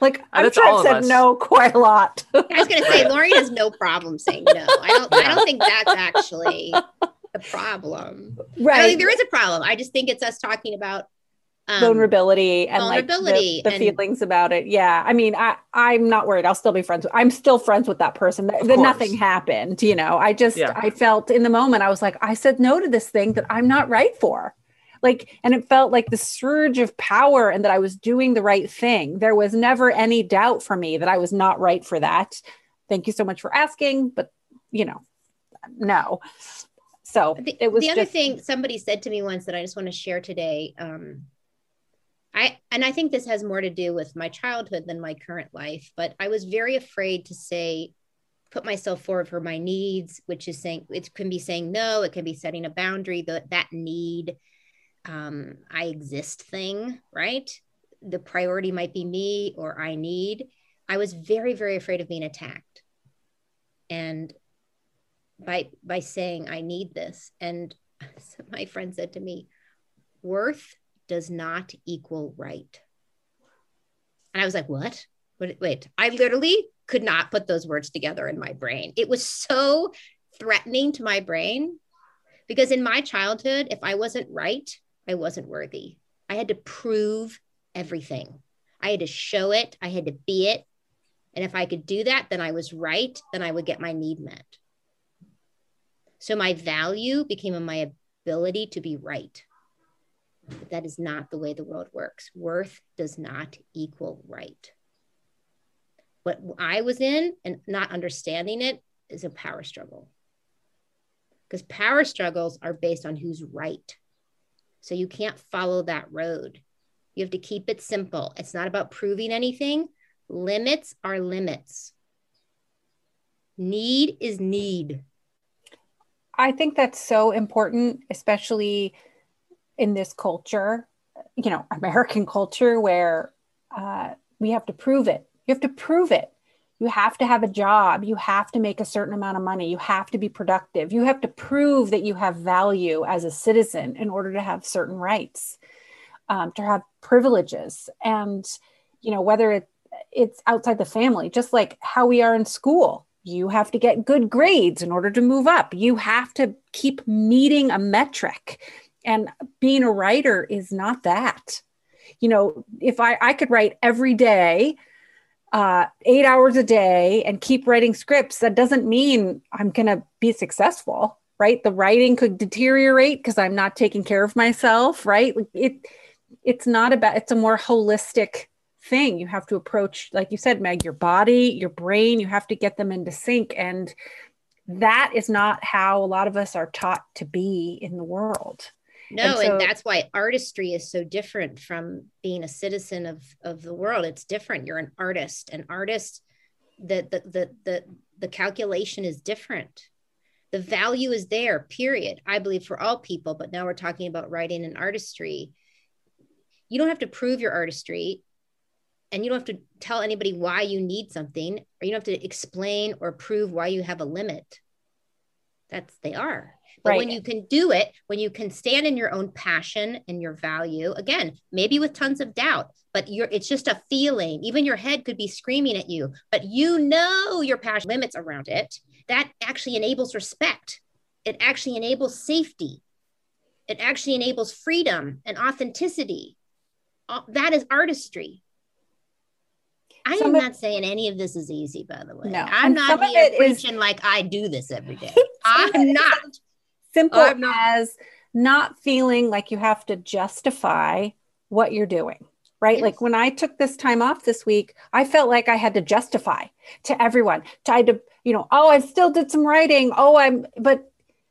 Like I'm That's sure I've said us. no quite a lot. I was gonna say Lorien has no problem saying no. I don't I don't think that's actually a problem. Right. I don't think there is a problem. I just think it's us talking about um, vulnerability and vulnerability like the, the and- feelings about it. Yeah. I mean, I I'm not worried. I'll still be friends. With, I'm still friends with that person. That, that nothing happened. You know, I just Yeah. I felt in the moment I was like, I said no to this thing that I'm not right for. Like, and it felt like the surge of power and that I was doing the right thing. There was never any doubt for me that I was not right for that. Thank you so much for asking, but you know, no. So The, it was the other just, thing somebody said to me once that I just want to share today. Um, I and I think this has more to do with my childhood than my current life, but I was very afraid to say, put myself forward for my needs, which is saying it can be saying no, it can be setting a boundary. That that need, um, I exist thing, right? The priority might be me or I need. I was very very afraid of being attacked, and by by saying I need this. And my friend said to me, worth does not equal right. And I was like, what? Wait, wait. I literally could not put those words together in my brain. It was so threatening to my brain because in my childhood, if I wasn't right, I wasn't worthy. I had to prove everything. I had to show it, I had to be it. And if I could do that, then I was right, then I would get my need met. So my value became my ability to be right. But that is not the way the world works. Worth does not equal right. What I was in and not understanding it is a power struggle. Because power struggles are based on who's right. So you can't follow that road. You have to keep it simple. It's not about proving anything. Limits are limits. Need is need. I think that's so important, especially in this culture, you know, American culture where uh, we have to prove it. You have to prove it. You have to have a job. You have to make a certain amount of money. You have to be productive. You have to prove that you have value as a citizen in order to have certain rights, um, to have privileges. And, you know, whether it, it's outside the family, just like how we are in school. you have to get good grades in order to move up. You have to keep meeting a metric. And being a writer is not that. You know, if I, I could write every day, uh, eight hours a day, and keep writing scripts, that doesn't mean I'm going to be successful, right? The writing could deteriorate because I'm not taking care of myself, right? It, it's not about, it's a more holistic thing. You have to approach, like you said, Meg, your body, your brain, you have to get them into sync. And that is not how a lot of us are taught to be in the world. No, and, so, and, that's why artistry is so different from being a citizen of of the world. It's different. You're an artist. An artist, the the the the, the calculation is different. The value is there, period. I believe for all people, but now we're talking about writing and artistry. You don't have to prove your artistry and you don't have to tell anybody why you need something or you don't have to explain or prove why you have a limit that's they are but right. when you can do it when you can stand in your own passion and your value again maybe with tons of doubt but you're it's just a feeling even your head could be screaming at you but you know your passion limits around it that actually enables respect it actually enables safety it actually enables freedom and authenticity uh, that is artistry I some am of, not saying any of this is easy, by the way. No, I'm not here preaching is, like I do this every day. I'm not. Simple oh, not. as not feeling like you have to justify what you're doing, right? Yes. Like when I took this time off this week, I felt like I had to justify to everyone, tried to, you know, oh, I still did some writing. Oh, I'm, but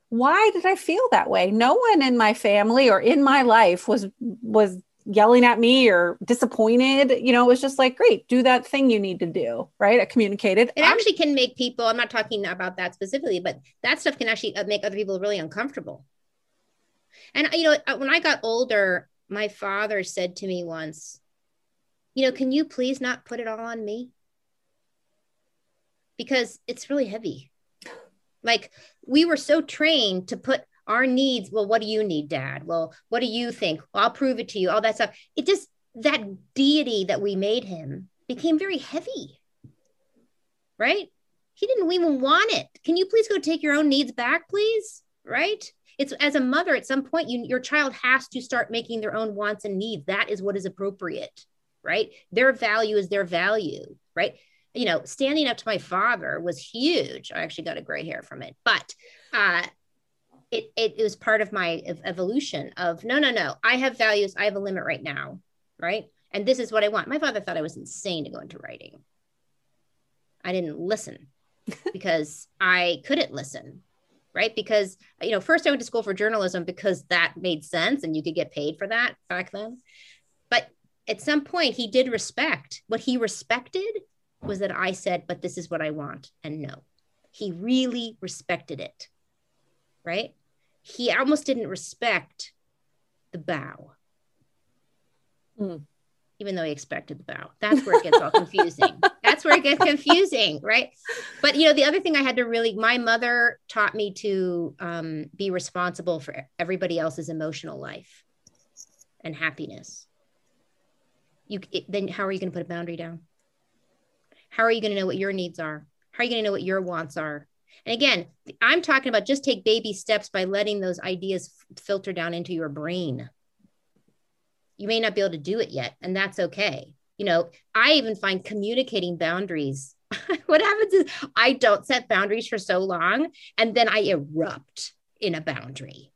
why did I feel that way? No one in my family or in my life was was yelling at me or disappointed. You know, it was just like, great, do that thing you need to do. Right. I communicated. It actually can make people, I'm not talking about that specifically, but that stuff can actually uh, make other people really uncomfortable. And, you know, uh, when I got older, my father said to me once, you know, can you please not put it all on me? Because it's really heavy. Like we were so trained to put our needs well what do you need dad? Well what do you think? Well, i'll prove it to you all that stuff. It just that deity that we made him became very heavy right? He didn't even want it. Can you please go take your own needs back please? Right? It's as a mother at some point you, your child has to start making their own wants and needs. That is what is appropriate right? Their value is their value right? You know standing up to my father was huge. I actually got a gray hair from it. But uh it, it, it was part of my evolution of no, no, no, I have values. I have a limit right now. Right. And this is what I want. My father thought I was insane to go into writing. I didn't listen because I couldn't listen. Right. Because, you know, first I went to school for journalism because that made sense and you could get paid for that back then. But at some point, he did respect. What he respected was that I said, but this is what I want. And no, he really respected it. Right he almost didn't respect the bow. Mm. Even though he expected the bow. That's where it gets all confusing. That's where it gets confusing, right? But you know, the other thing I had to really, my mother taught me to um, be responsible for everybody else's emotional life and happiness. You it, then how are you going to put a boundary down? How are you going to know what your needs are? How are you going to know what your wants are? And again, I'm talking about just take baby steps by letting those ideas filter down into your brain. You may not be able to do it yet, and that's okay. You know, I even find communicating boundaries. what happens is I don't set boundaries for so long, and then I erupt in a boundary.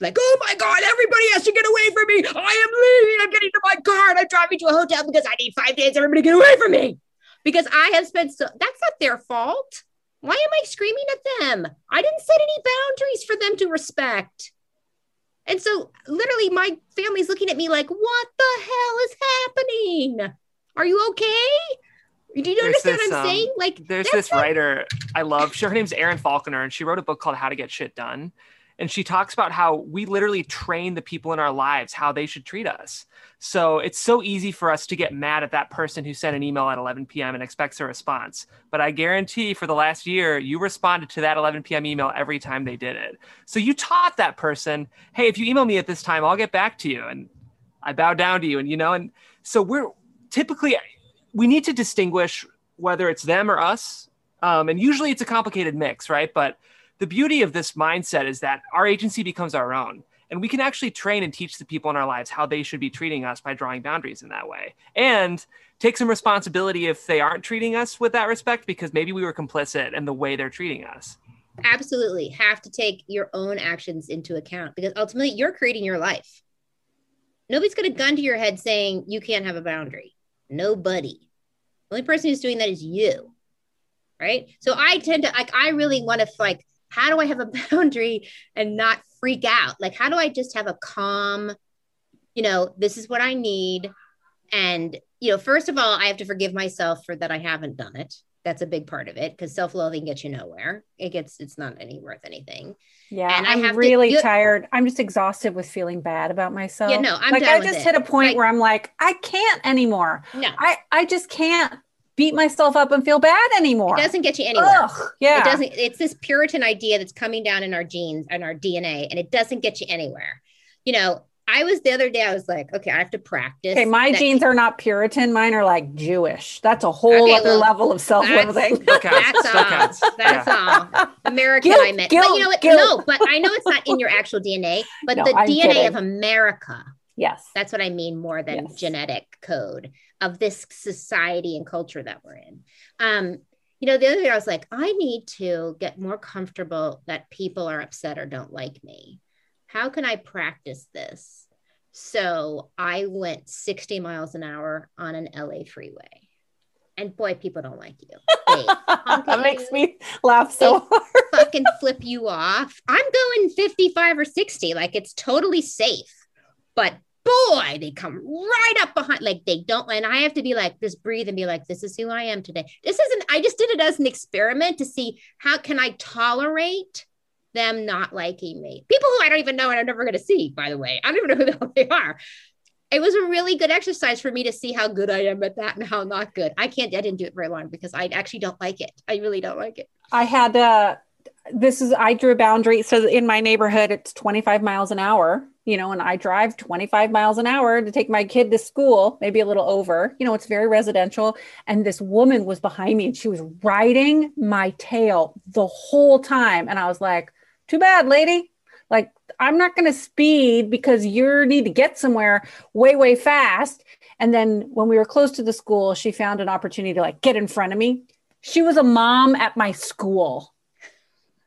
Like, oh my God, everybody has to get away from me. I am leaving. I'm getting to my car and I'm driving to a hotel because I need five days. Everybody get away from me. Because I have spent so that's not their fault. Why am I screaming at them? I didn't set any boundaries for them to respect. And so, literally, my family's looking at me like, what the hell is happening? Are you okay? Do you there's understand this, what I'm um, saying? Like, there's this writer I love. Her name's Erin Falconer, and she wrote a book called How to Get Shit Done. And she talks about how we literally train the people in our lives how they should treat us. So it's so easy for us to get mad at that person who sent an email at 11 p.m. and expects a response. But I guarantee for the last year, you responded to that 11 p.m. email every time they did it. So you taught that person, hey, if you email me at this time, I'll get back to you. And I bow down to you. And, you know, and so we're typically, we need to distinguish whether it's them or us Um, and usually it's a complicated mix, right? But the beauty of this mindset is that our agency becomes our own. And we can actually train and teach the people in our lives how they should be treating us by drawing boundaries in that way. And take some responsibility if they aren't treating us with that respect, because maybe we were complicit in the way they're treating us. Absolutely. Have to take your own actions into account because ultimately you're creating your life. Nobody's got a gun to your head saying you can't have a boundary. Nobody. The only person who's doing that is you. Right. So I tend to like, I really want to like, how do I have a boundary and not freak out? Like, how do I just have a calm, you know, this is what I need. And, you know, first of all, I have to forgive myself for that I haven't done it. That's a big part of it because self-loathing gets you nowhere. It gets, it's not any worth anything. Yeah, And I I'm to- really you- tired. I'm just exhausted with feeling bad about myself. Yeah, no, I'm like I just it. hit a point Like- where I'm like, I can't anymore. No, I I just can't beat myself up and feel bad anymore. it doesn't get you anywhere. Ugh, yeah. It doesn't, it's this Puritan idea that's coming down in our genes and our DNA, and it doesn't get you anywhere. You know, I was the other day, I was like, okay, I have to practice. Okay, my that- genes are not Puritan. Mine are like Jewish. That's a whole Okay, other well, level of self-loathing. Still counts. That's Still all. That's all. American, Guilt, I meant. guilt, but you know what? guilt. No, but I know it's not in your actual DNA, but No, the I'm DNA kidding. of America. Yes. That's what I mean more than Yes. genetic code of this society and culture that we're in. Um, you know, the other thing I was like, I need to get more comfortable that people are upset or don't like me. How can I practice this? So I went 60 miles an hour on an LA freeway. And boy, people don't like you. They that makes you, me laugh so hard. fucking flip you off. I'm going 55 or 60, like it's totally safe. But boy, they come right up behind, like they don't. And I have to be like, just breathe and be like, this is who I am today. This isn't, I just did it as an experiment to see how can I tolerate them not liking me. People who I don't even know and I'm never going to see, by the way. I don't even know who they are. It was a really good exercise for me to see how good I am at that and how not good. I can't, I didn't do it very long because I actually don't like it. I really don't like it. I had uh this is I drew a boundary. So in my neighborhood, it's 25 miles an hour, you know, and I drive 25 miles an hour to take my kid to school, maybe a little over. You know, it's very residential. And this woman was behind me and she was riding my tail the whole time. And I was like, too bad, lady. Like, I'm not going to speed because you need to get somewhere way, way fast. And then when we were close to the school, she found an opportunity to like get in front of me. She was a mom at my school.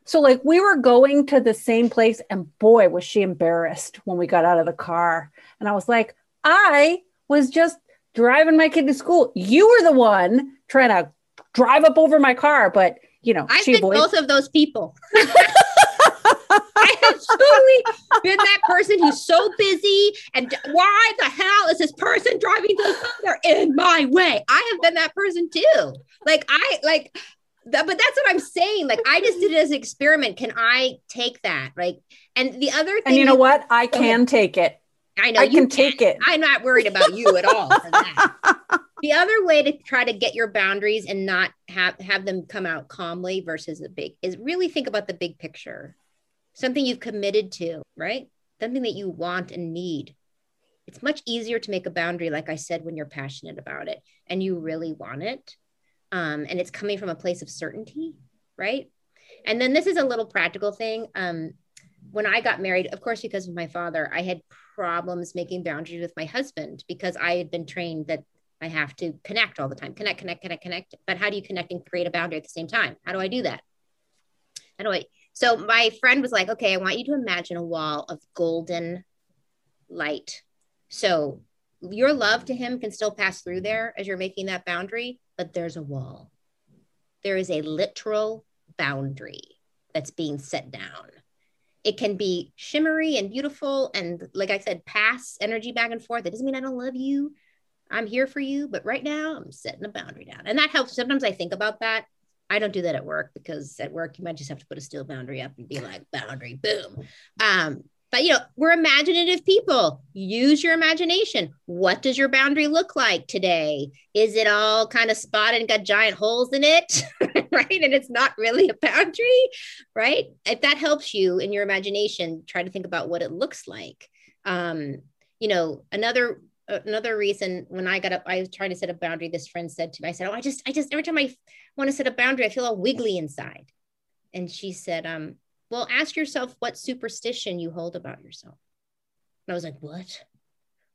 So, like, we were going to the same place, and boy, was she embarrassed when we got out of the car. And I was like, I was just driving my kid to school. You were the one trying to drive up over my car, but you know, I've she been avoided. both of those people. I have totally been that person who's so busy and why the hell is this person driving this they're in my way? I have been that person too. Like I like but that's what I'm saying. Like I just did it as an experiment. Can I take that? Like and the other thing and you know what? I can take it. I know I you can take it. I'm not worried about you at all for that. the other way to try to get your boundaries and not have have them come out calmly versus a big is really think about the big picture. Something you've committed to, right? Something that you want and need. It's much easier to make a boundary, like I said, when you're passionate about it and you really want it. Um, and it's coming from a place of certainty, right? And then this is a little practical thing. Um, when I got married, of course, because of my father, I had problems making boundaries with my husband because I had been trained that I have to connect all the time, connect, connect, connect, connect. But how do you connect and create a boundary at the same time? How do I do that? How do I? So my friend was like, okay, I want you to imagine a wall of golden light. So your love to him can still pass through there as you're making that boundary, but there's a wall. There is a literal boundary that's being set down. It can be shimmery and beautiful. And like I said, pass energy back and forth. It doesn't mean I don't love you. I'm here for you. But right now, I'm setting a boundary down. And that helps. Sometimes I think about that. I don't do that at work because at work, you might just have to put a steel boundary up and be like, boundary, boom. Um, but you know, we're imaginative people. Use your imagination. What does your boundary look like today? Is it all kind of spotted and got giant holes in it? right. And it's not really a boundary, right? If that helps you in your imagination, try to think about what it looks like. Um, you know, another another reason when I got up, I was trying to set a boundary. This friend said to me, I said, Oh, I just, I just, every time I want to set a boundary, I feel all wiggly inside. And she said, um, Well, ask yourself what superstition you hold about yourself. And I was like, What?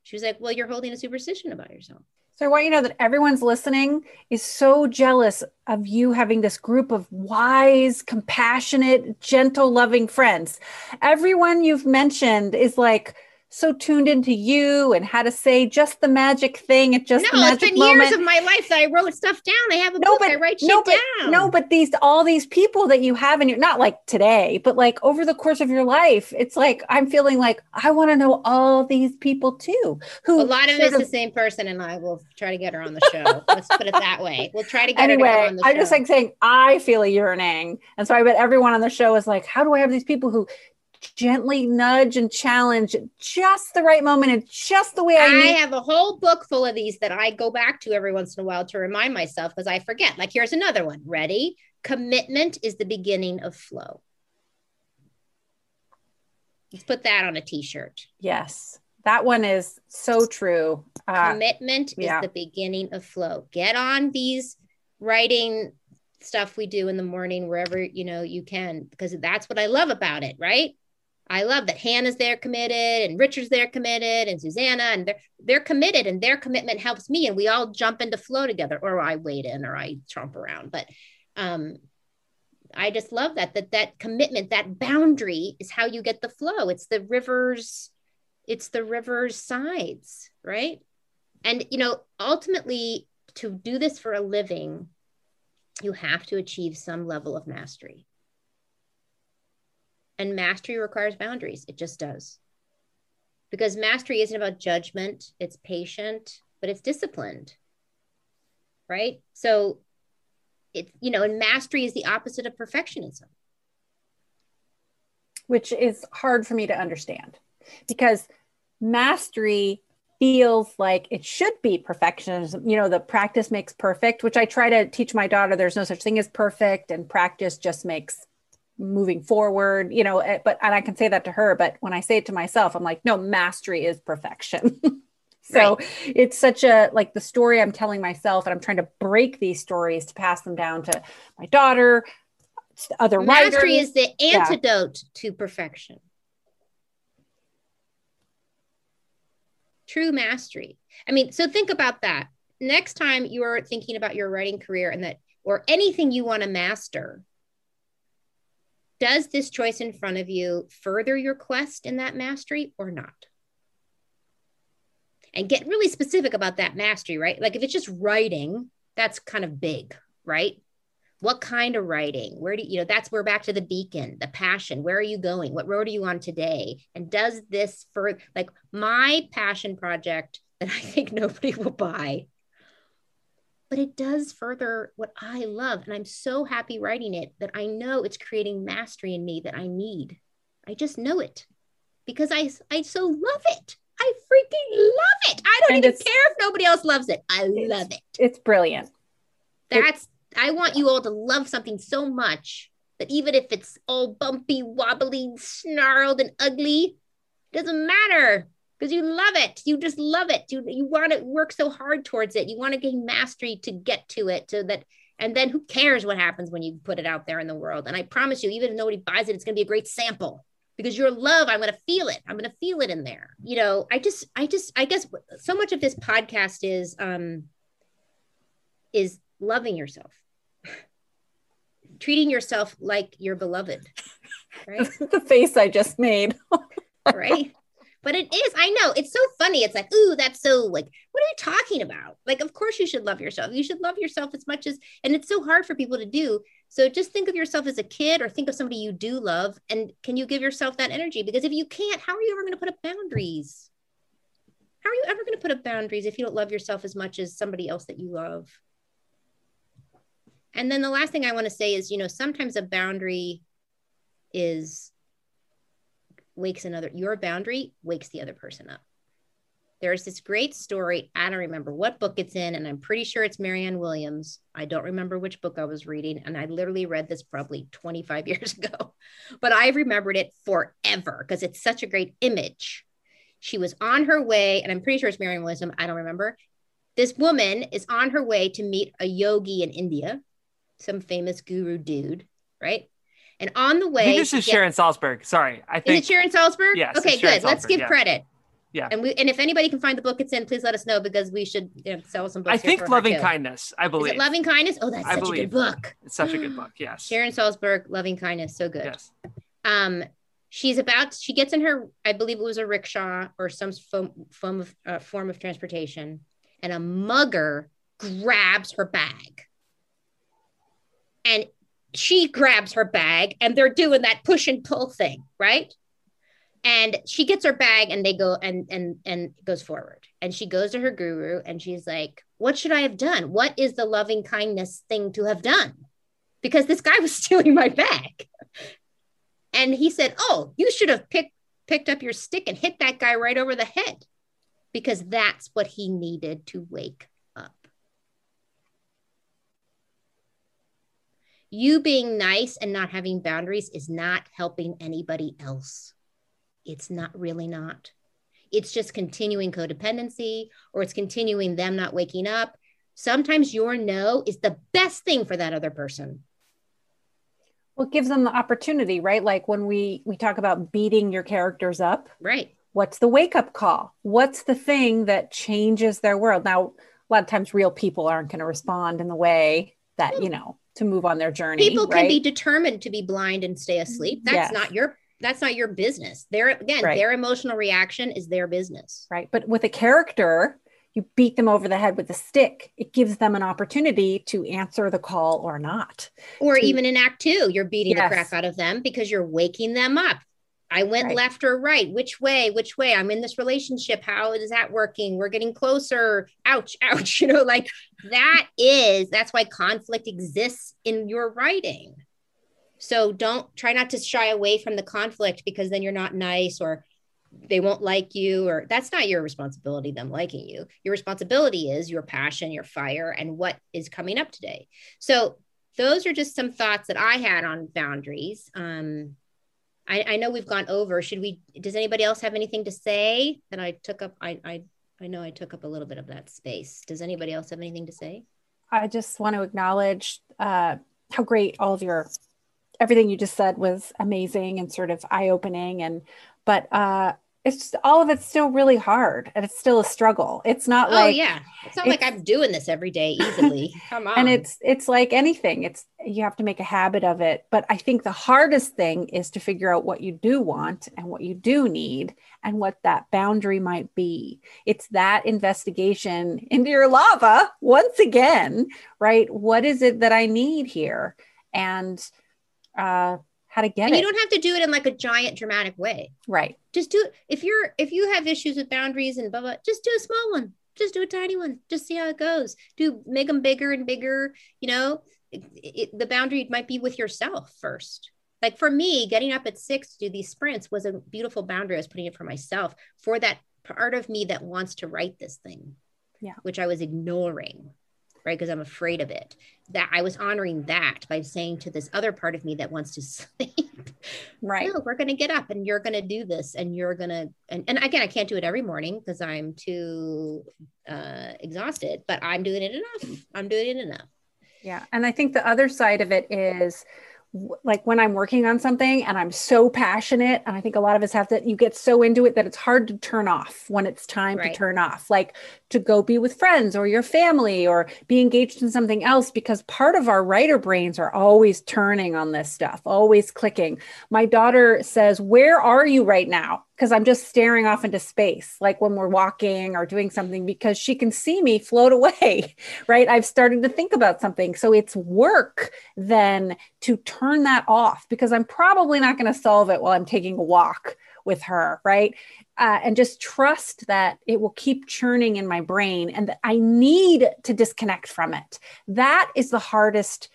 She was like, Well, you're holding a superstition about yourself. So I want you to know that everyone's listening is so jealous of you having this group of wise, compassionate, gentle, loving friends. Everyone you've mentioned is like, so tuned into you and how to say just the magic thing at just no, the magic it's been moment. years of my life that I wrote stuff down. I have a No, book. but- I write shit no, but down. no, but these all these people that you have and you're not like today, but like over the course of your life, it's like I'm feeling like I want to know all these people too. Who a lot of it's the same person, and I will try to get her on the show. Let's put it that way. We'll try to get her to anyway, come on the show. I just like saying I feel a yearning, and so I bet everyone on the show is like, how do I have these people who gently nudge and challenge at just the right moment and just the way I, I need? have a whole book full of these that I go back to every once in a while to remind myself because I forget. Like, here's another one. Ready? Commitment is the beginning of flow. Let's put that on a t shirt. Yes, that one is so true. Uh, Commitment yeah. is the beginning of flow. Get on these writing stuff we do in the morning wherever you know you can because that's what I love about it, right? I love that Hannah's there committed and Richard's there committed and Susanna and they're they're committed and their commitment helps me and we all jump into flow together or I wade in or I tromp around. But um I just love that that that commitment that boundary is how you get the flow. It's the rivers it's the river's sides right? And you know ultimately to do this for a living you have to achieve some level of mastery and mastery requires boundaries. It just does. Because mastery isn't about judgment, it's patient, but it's disciplined. Right? So it you know, and mastery is the opposite of perfectionism. which is hard for me to understand because mastery feels like it should be perfectionism. You know, the practice makes perfect, which I try to teach my daughter there's no such thing as perfect, and practice just makes moving forward, you know. eh, But, and I can say that to her, but when I say it to myself, I'm like, no, mastery is perfection. so it's such a like the story I'm telling myself, and I'm trying to break these stories to pass them down to my daughter, other Mastery writers. is the Yeah. antidote to perfection. True mastery. I mean, so think about that. Next time you are thinking about your writing career and that, or anything you want to master, does this choice in front of you further your quest in that mastery or not? And get really specific about that mastery, right? Like if it's just writing, that's kind of big, right? what kind of writing where do you know that's we're back to the beacon the passion where are you going what road are you on today and does this for like my passion project that i think nobody will buy but it does further what i love and i'm so happy writing it that i know it's creating mastery in me that i need. I just know it because i i so love it. I freaking love it. I don't And even care if nobody else loves it. I love it. it's brilliant. that's I want you all to love something so much that even if it's all bumpy, wobbly, snarled, and ugly, it doesn't matter because you love it. You just love it. You you want to work so hard towards it. You want to gain mastery to get to it so that and then who cares what happens when you put it out there in the world? And I promise you, even if nobody buys it, it's going to be a great sample because your love, I'm going to feel it. I'm going to feel it in there. You know, I just, I just, I guess so much of this podcast is, um, is loving yourself treating yourself like you're beloved right the face I just made. right but it is i know it's so funny it's like ooh that's so like what are you talking about? Like of course you should love yourself you should love yourself as much as and it's so hard for people to do. So just think of yourself as a kid or think of somebody you do love and can you give yourself that energy? Because if you can't how are you ever going to put up boundaries? How are you ever going to put up boundaries if you don't love yourself as much as somebody else that you love? And then the last thing I want to say is, you know, sometimes a boundary is wakes another, your boundary wakes the other person up. There's this great story. I don't remember what book it's in, and I'm pretty sure it's Marianne Williams. I don't remember which book I was reading, and I literally read this probably 25 years ago, but I remembered it forever because it's such a great image. She was on her way, and I'm pretty sure it's Marianne Williams. I don't remember. This woman is on her way to meet a yogi in India, some famous guru dude, right? And on the way, this is get- Sharon Salzberg. Sorry, I Is think it Sharon Salzberg? Yes, Okay, good. Let's give yeah. credit. Yeah. And we and if anybody can find the book it's in, please let us know because we should you know, sell some books. I think Loving. Kindness. I Is believe Loving Kindness? Oh, that's I such a good book. it's such a good book. Yes. Sharon Salzberg, Loving Kindness, so good. Yes. Um, she's about. She gets in her. I believe it was a rickshaw or some form, form of uh, form of transportation, and a mugger grabs her bag, and she grabs her bag, and they're doing that push and pull thing, right? And she gets her bag, and they go and and and goes forward, and she goes to her guru, and she's like, "What should I have done? What is the loving kindness thing to have done?" Because this guy was stealing my bag. And he said, "Oh, you should have picked picked up your stick and hit that guy right over the head because that's what he needed to wake up." You being nice and not having boundaries is not helping anybody else. It's not really not. It's just continuing codependency or it's continuing them not waking up. Sometimes your no is the best thing for that other person. Well, it gives them the opportunity, right? Like when we we talk about beating your characters up, Right. what's the wake up call? What's the thing that changes their world? Now, a lot of times real people aren't going to respond in the way that, you know, to move on their journey. people can right? be determined to be blind and stay asleep mm-hmm. that's Yes. not your that's not your business their again Right. their emotional reaction is their business right? But with a character, you beat them over the head with a stick. It gives them an opportunity to answer the call or not. or To- even in act two you're beating Yes. the crap out of them because you're waking them up i went Right. left or right. Which way? Which way? I'm in this relationship. How is that working? We're getting closer. Ouch ouch you know like that is that's why conflict exists in your writing. So don't try not to shy away from the conflict because then you're not nice or they won't like you or that's not your responsibility them liking you. Your responsibility is your passion your fire and what is coming up today. So those are just some thoughts that i had on boundaries. Um i, I know we've gone over. Should we does anybody else have anything to say? That i took up i i i know i took up a little bit of that space. Does anybody else have anything to say? I just want to acknowledge uh, how great all of your everything you just said was amazing and sort of eye opening. And but uh, it's just, all of it's still really hard and it's still a struggle. It's not like oh like yeah. It's not like i'm doing this every day easily. Come on. and it's it's like anything. It's you have to make a habit of it. But i think the hardest thing is to figure out what you do want and what you do need and what that boundary might be. It's that investigation into your lava once again right? What is it that i need here? And uh how to get and it. you don't have to do it in like a giant dramatic way. Right. Just do it if you're if you have issues with boundaries and blah blah just do a small one. Just do a tiny one. Just see how it goes. Do make them bigger and bigger you know? It, it, the boundary might be with yourself first. Like for me getting up at six to do these sprints was a beautiful boundary i was putting it for myself for that part of me that wants to write this thing Yeah. which i was ignoring right because i'm afraid of it that i was honoring that by saying to this other part of me that wants to sleep right no, we're going to get up and you're going to do this and you're going to, and, and again, I can't do it every morning because I'm too uh, exhausted, but I'm doing it enough. I'm doing it enough. Yeah. And I think the other side of it is like when I'm working on something and I'm so passionate, and I think a lot of us have that, you get so into it that it's hard to turn off when it's time Right. to turn off, like to go be with friends or your family or be engaged in something else, because part of our writer brains are always turning on this stuff, always clicking. My daughter says, Where are you right now? Because I'm just staring off into space, like when we're walking or doing something, because she can see me float away, right? I've started to think about something. So it's work then to turn that off because I'm probably not going to solve it while I'm taking a walk with her, right? Uh, and just trust that it will keep churning in my brain and that I need to disconnect from it. That is the hardest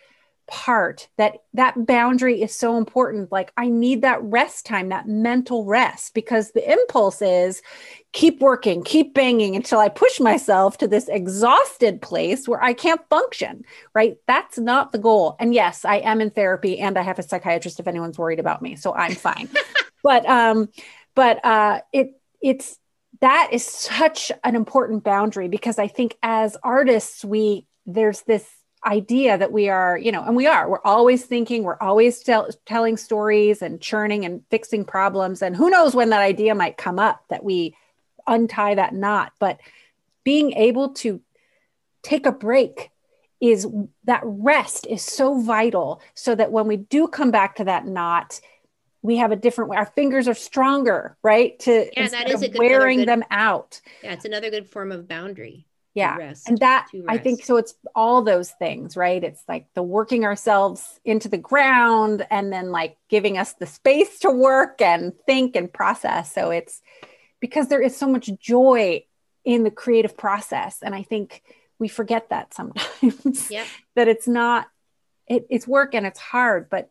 part. That that boundary is so important. Like i need that rest time that mental rest because the impulse is keep working keep banging until i push myself to this exhausted place where i can't function right? That's not the goal. And yes i am in therapy and i have a psychiatrist if anyone's worried about me so i'm fine. But um but uh it it's that is such an important boundary because I think as artists, we there's this idea that we are, you know, and we are, we're always thinking, we're always tell, telling stories and churning and fixing problems. And who knows when that idea might come up that we untie that knot. But being able to take a break is that rest is so vital so that when we do come back to that knot, we have a different way. Our fingers are stronger, right? To yeah, that is a good, wearing good, them out. Yeah, it's another good form of boundary. Yeah, rest, and that I think so. It's all those things, right? It's like the working ourselves into the ground, and then like giving us the space to work and think and process. So it's because there is so much joy in the creative process, and I think we forget that sometimes. Yeah, that it's not. It, it's work and it's hard, but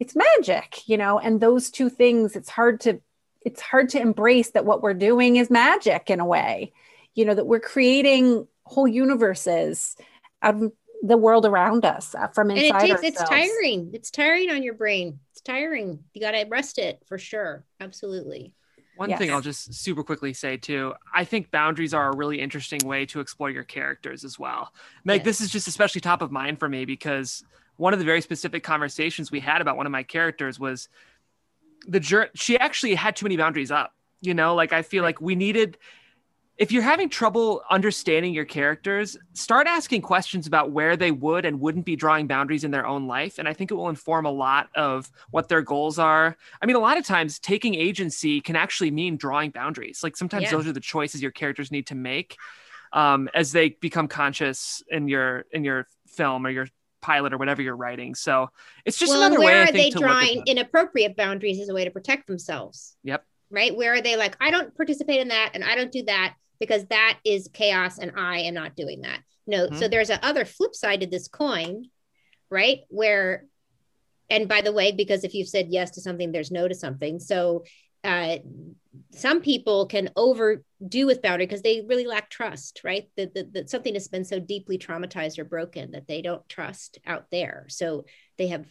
it's magic, you know, and those two things, it's hard to it's hard to embrace that what we're doing is magic in a way, you know, that we're creating whole universes out of the world around us uh, from inside and it takes, ourselves. It's tiring. It's tiring on your brain. It's tiring. You got to rest it for sure. Absolutely. One yes. thing I'll just super quickly say too, I think boundaries are a really interesting way to explore your characters as well. Meg, yes. this is just especially top of mind for me because one of the very specific conversations we had about one of my characters was the journey. She actually had too many boundaries up. You know, like I feel like we needed. If you're having trouble understanding your characters, start asking questions about where they would and wouldn't be drawing boundaries in their own life. And I think it will inform a lot of what their goals are. I mean, a lot of times taking agency can actually mean drawing boundaries. Like sometimes yeah. those are the choices your characters need to make um, as they become conscious in your in your film or your pilot or whatever you're writing. So it's just well, another where way. Where are they drawing inappropriate boundaries as a way to protect themselves? Yep. Right. Where are they like, I don't participate in that and I don't do that because that is chaos and I am not doing that. No. Mm-hmm. So there's a other flip side to this coin, right? Where, and by the way, because if you've said yes to something, there's no to something. So uh, some people can overdo with boundary because they really lack trust, right? That, that, that something has been so deeply traumatized or broken that they don't trust out there. So they have,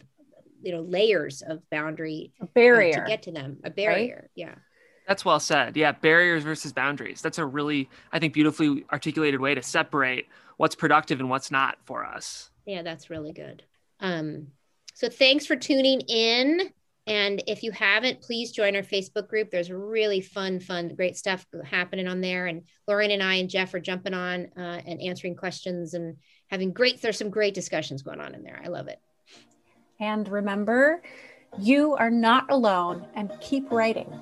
you know, layers of boundary a barrier to get to them, a barrier. Right? Yeah. That's well said. Yeah, barriers versus boundaries. That's a really, I think, beautifully articulated way to separate what's productive and what's not for us. Yeah, that's really good. Um, so thanks for tuning in. And if you haven't, please join our Facebook group. There's really fun, fun, great stuff happening on there. And Lorien and I and Jeff are jumping on uh, and answering questions and having great, there's some great discussions going on in there. I love it. And remember, you are not alone and keep writing.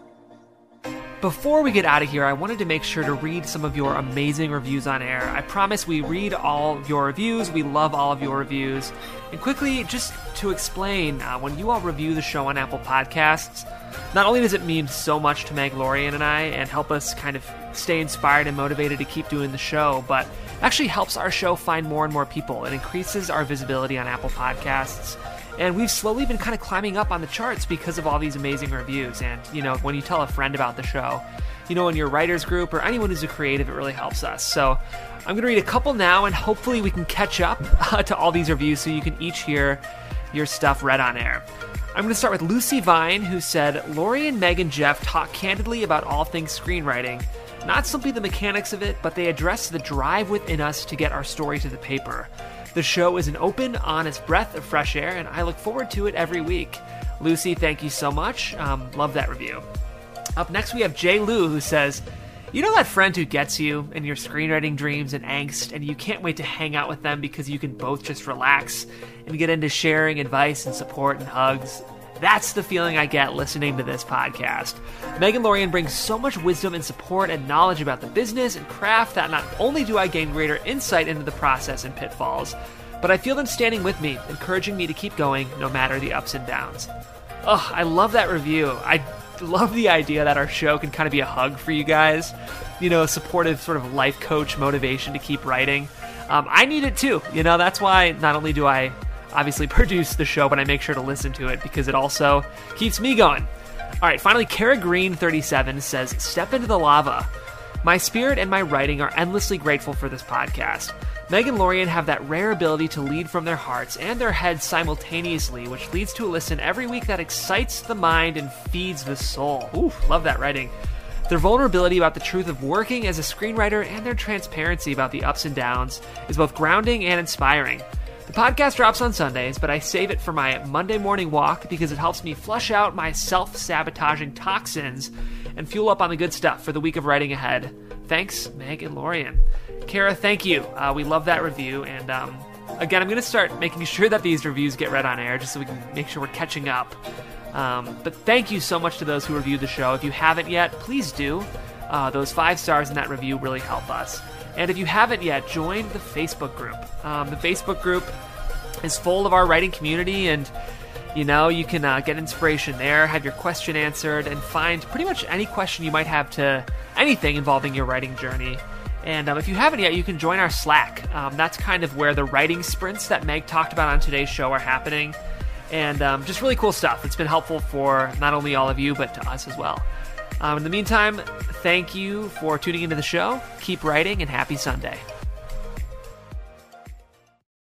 Before we get out of here, I wanted to make sure to read some of your amazing reviews on air. I promise we read all your reviews. We love all of your reviews. And quickly, just to explain, uh, when you all review the show on Apple Podcasts, not only does it mean so much to Meg Lorien and I and help us kind of stay inspired and motivated to keep doing the show, but actually helps our show find more and more people. It increases our visibility on Apple Podcasts and we've slowly been kind of climbing up on the charts because of all these amazing reviews. And, you know, when you tell a friend about the show, you know, in your writers group or anyone who's a creative, it really helps us. So I'm going to read a couple now, and hopefully we can catch up uh, to all these reviews so you can each hear your stuff read on air. I'm going to start with Lucy Vine, who said, Laurie and Meg and Jeff talk candidly about all things screenwriting. Not simply the mechanics of it, but they address the drive within us to get our story to the paper. The show is an open, honest breath of fresh air, and I look forward to it every week. Lucy, thank you so much. Um, love that review. Up next, we have Jay Lou, who says, You know that friend who gets you in your screenwriting dreams and angst, and you can't wait to hang out with them because you can both just relax and get into sharing advice and support and hugs? That's the feeling I get listening to this podcast. Meg and Lorien brings so much wisdom and support and knowledge about the business and craft that not only do I gain greater insight into the process and pitfalls, but I feel them standing with me, encouraging me to keep going no matter the ups and downs. Oh, I love that review. I love the idea that our show can kind of be a hug for you guys. You know, supportive sort of life coach motivation to keep writing. Um, I need it too. You know, that's why not only do I obviously produce the show, but I make sure to listen to it because it also keeps me going. All right, finally, Kara Green 37 says, Step into the lava. My spirit and my writing are endlessly grateful for this podcast. Meg and Lorien have that rare ability to lead from their hearts and their heads simultaneously, which leads to a listen every week that excites the mind and feeds the soul. Ooh, love that writing. Their vulnerability about the truth of working as a screenwriter and their transparency about the ups and downs is both grounding and inspiring. The podcast drops on Sundays, but I save it for my Monday morning walk because it helps me flush out my self sabotaging toxins and fuel up on the good stuff for the week of writing ahead. Thanks, Meg and Lorien. Kara, thank you. Uh, we love that review. And um, again, I'm going to start making sure that these reviews get read on air just so we can make sure we're catching up. Um, but thank you so much to those who reviewed the show. If you haven't yet, please do. Uh, those five stars in that review really help us. And if you haven't yet, join the Facebook group. Um, the Facebook group is full of our writing community, and you know you can uh, get inspiration there, have your question answered, and find pretty much any question you might have to anything involving your writing journey. And um, if you haven't yet, you can join our Slack. Um, that's kind of where the writing sprints that Meg talked about on today's show are happening. And um, just really cool stuff. It's been helpful for not only all of you, but to us as well. Um, in the meantime, thank you for tuning into the show. Keep writing and happy Sunday.